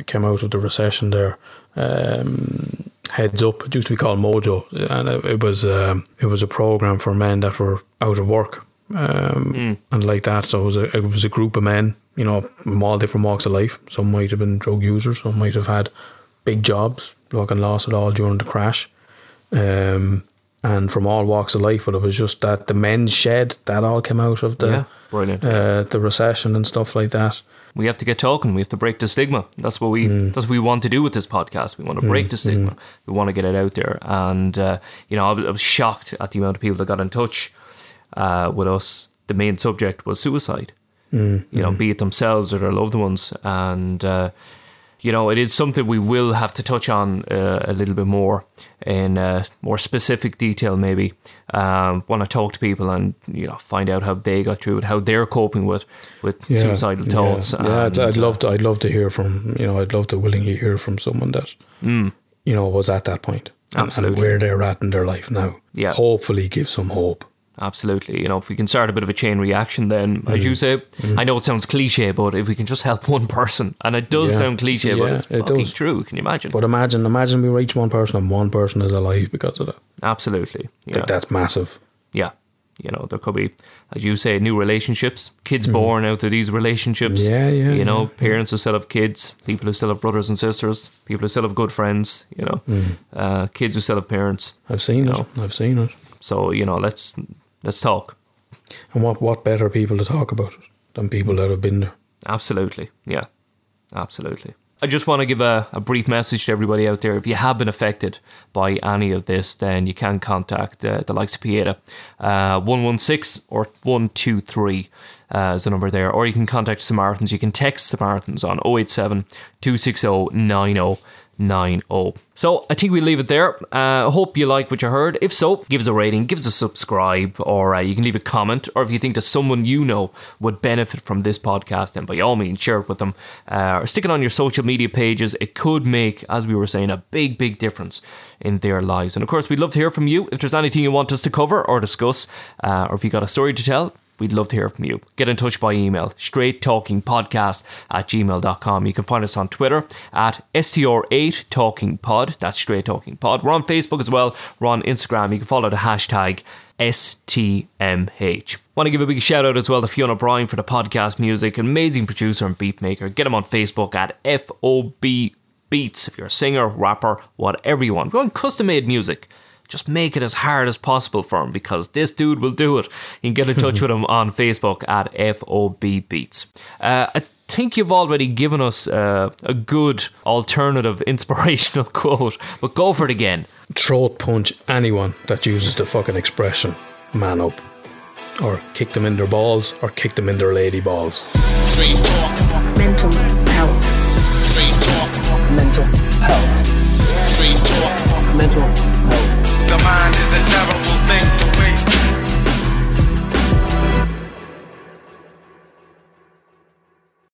Speaker 2: came out of the recession there. Um, Heads up. It used to be called Mojo, and it, it was um, it was a program for men that were out of work um, and like that. So it was a it was a group of men, you know, from all different walks of life. Some might have been drug users, some might have had big jobs, fucking lost it all during the crash, um, and from all walks of life. But it was just that the men's shed that all came out of the
Speaker 1: Yeah, brilliant.
Speaker 2: uh, the recession and stuff like that.
Speaker 1: We have to get talking. We have to break the stigma. That's what we.
Speaker 2: Mm.
Speaker 1: That's what we want to do with this podcast. We want to break the stigma. We want to get it out there. And uh, you know, I was, I was shocked at the amount of people that got in touch uh, with us. The main subject was suicide.
Speaker 2: Mm,
Speaker 1: You know, be it themselves or their loved ones, and uh, you know, it is something we will have to touch on uh, a little bit more in uh, more specific detail, maybe um, when I talk to people and you know find out how they got through it, how they're coping with with suicidal thoughts.
Speaker 2: Yeah, yeah I'd, I'd
Speaker 1: uh,
Speaker 2: love to. I'd love to hear from you know. I'd love to willingly hear from someone that you know was at that point. point, and- and
Speaker 1: Absolutely.
Speaker 2: where they're at in their life now.
Speaker 1: Yeah.
Speaker 2: hopefully give some hope.
Speaker 1: Absolutely. You know, if we can start a bit of a chain reaction, then,
Speaker 2: Mm.
Speaker 1: as you say, I know it sounds cliche, but if we can just help one person, and it does
Speaker 2: Yeah.
Speaker 1: sound cliche, but
Speaker 2: Yeah,
Speaker 1: it's
Speaker 2: it does.
Speaker 1: true. Can you imagine?
Speaker 2: But imagine, imagine we reach one person and one person is alive because of that.
Speaker 1: Absolutely. Yeah.
Speaker 2: Like that's massive.
Speaker 1: yeah. You know, there could be, as you say, new relationships, kids born out of these relationships.
Speaker 2: Mm. Yeah, yeah,
Speaker 1: You know, parents who still have kids, people who still have brothers and sisters, people who still have good friends, you know,
Speaker 2: Mm.
Speaker 1: uh, kids who still have parents.
Speaker 2: I've seen it. I've seen it.
Speaker 1: So, you know, let's let's talk.
Speaker 2: And what what better people to talk about it than people that have been there?
Speaker 1: Absolutely. Yeah. Absolutely. I just want to give a, a brief message to everybody out there. If you have been affected by any of this, then you can contact uh, the likes of Pieta. Uh, 116 or 123 uh, is the number there. Or you can contact Samaritans. You can text Samaritans on 087 260 90 90. So I think we leave it there. Uh, hope you like what you heard. If so, give us a rating, give us a subscribe, or uh, you can leave a comment. Or if you think that someone you know would benefit from this podcast, then by all means share it with them uh, or stick it on your social media pages. It could make, as we were saying, a big, big difference in their lives. And of course, we'd love to hear from you. If there's anything you want us to cover or discuss, uh, or if you got a story to tell, We'd love to hear from you. Get in touch by email, straight talking podcast at gmail.com. You can find us on Twitter at STR8 Talking Pod. That's Straight Talking Pod. We're on Facebook as well. We're on Instagram. You can follow the hashtag STMH. Want to give a big shout out as well to Fiona Bryan for the podcast music, amazing producer and beat maker. Get him on Facebook at FOB Beats if you're a singer, rapper, whatever you want. You want custom made music, just make it as hard as possible for him because this dude will do it. You can get in touch with him on Facebook at FOB Beats. Uh, I think you've already given us uh, a good alternative inspirational quote, but go for it again.
Speaker 2: Throat punch anyone that uses the fucking expression "man up," or kick them in their balls, or kick them in their lady balls.
Speaker 3: Straight talk,
Speaker 6: mental health,
Speaker 3: straight talk,
Speaker 5: mental health,
Speaker 3: straight talk.
Speaker 5: mental
Speaker 3: mind is a terrible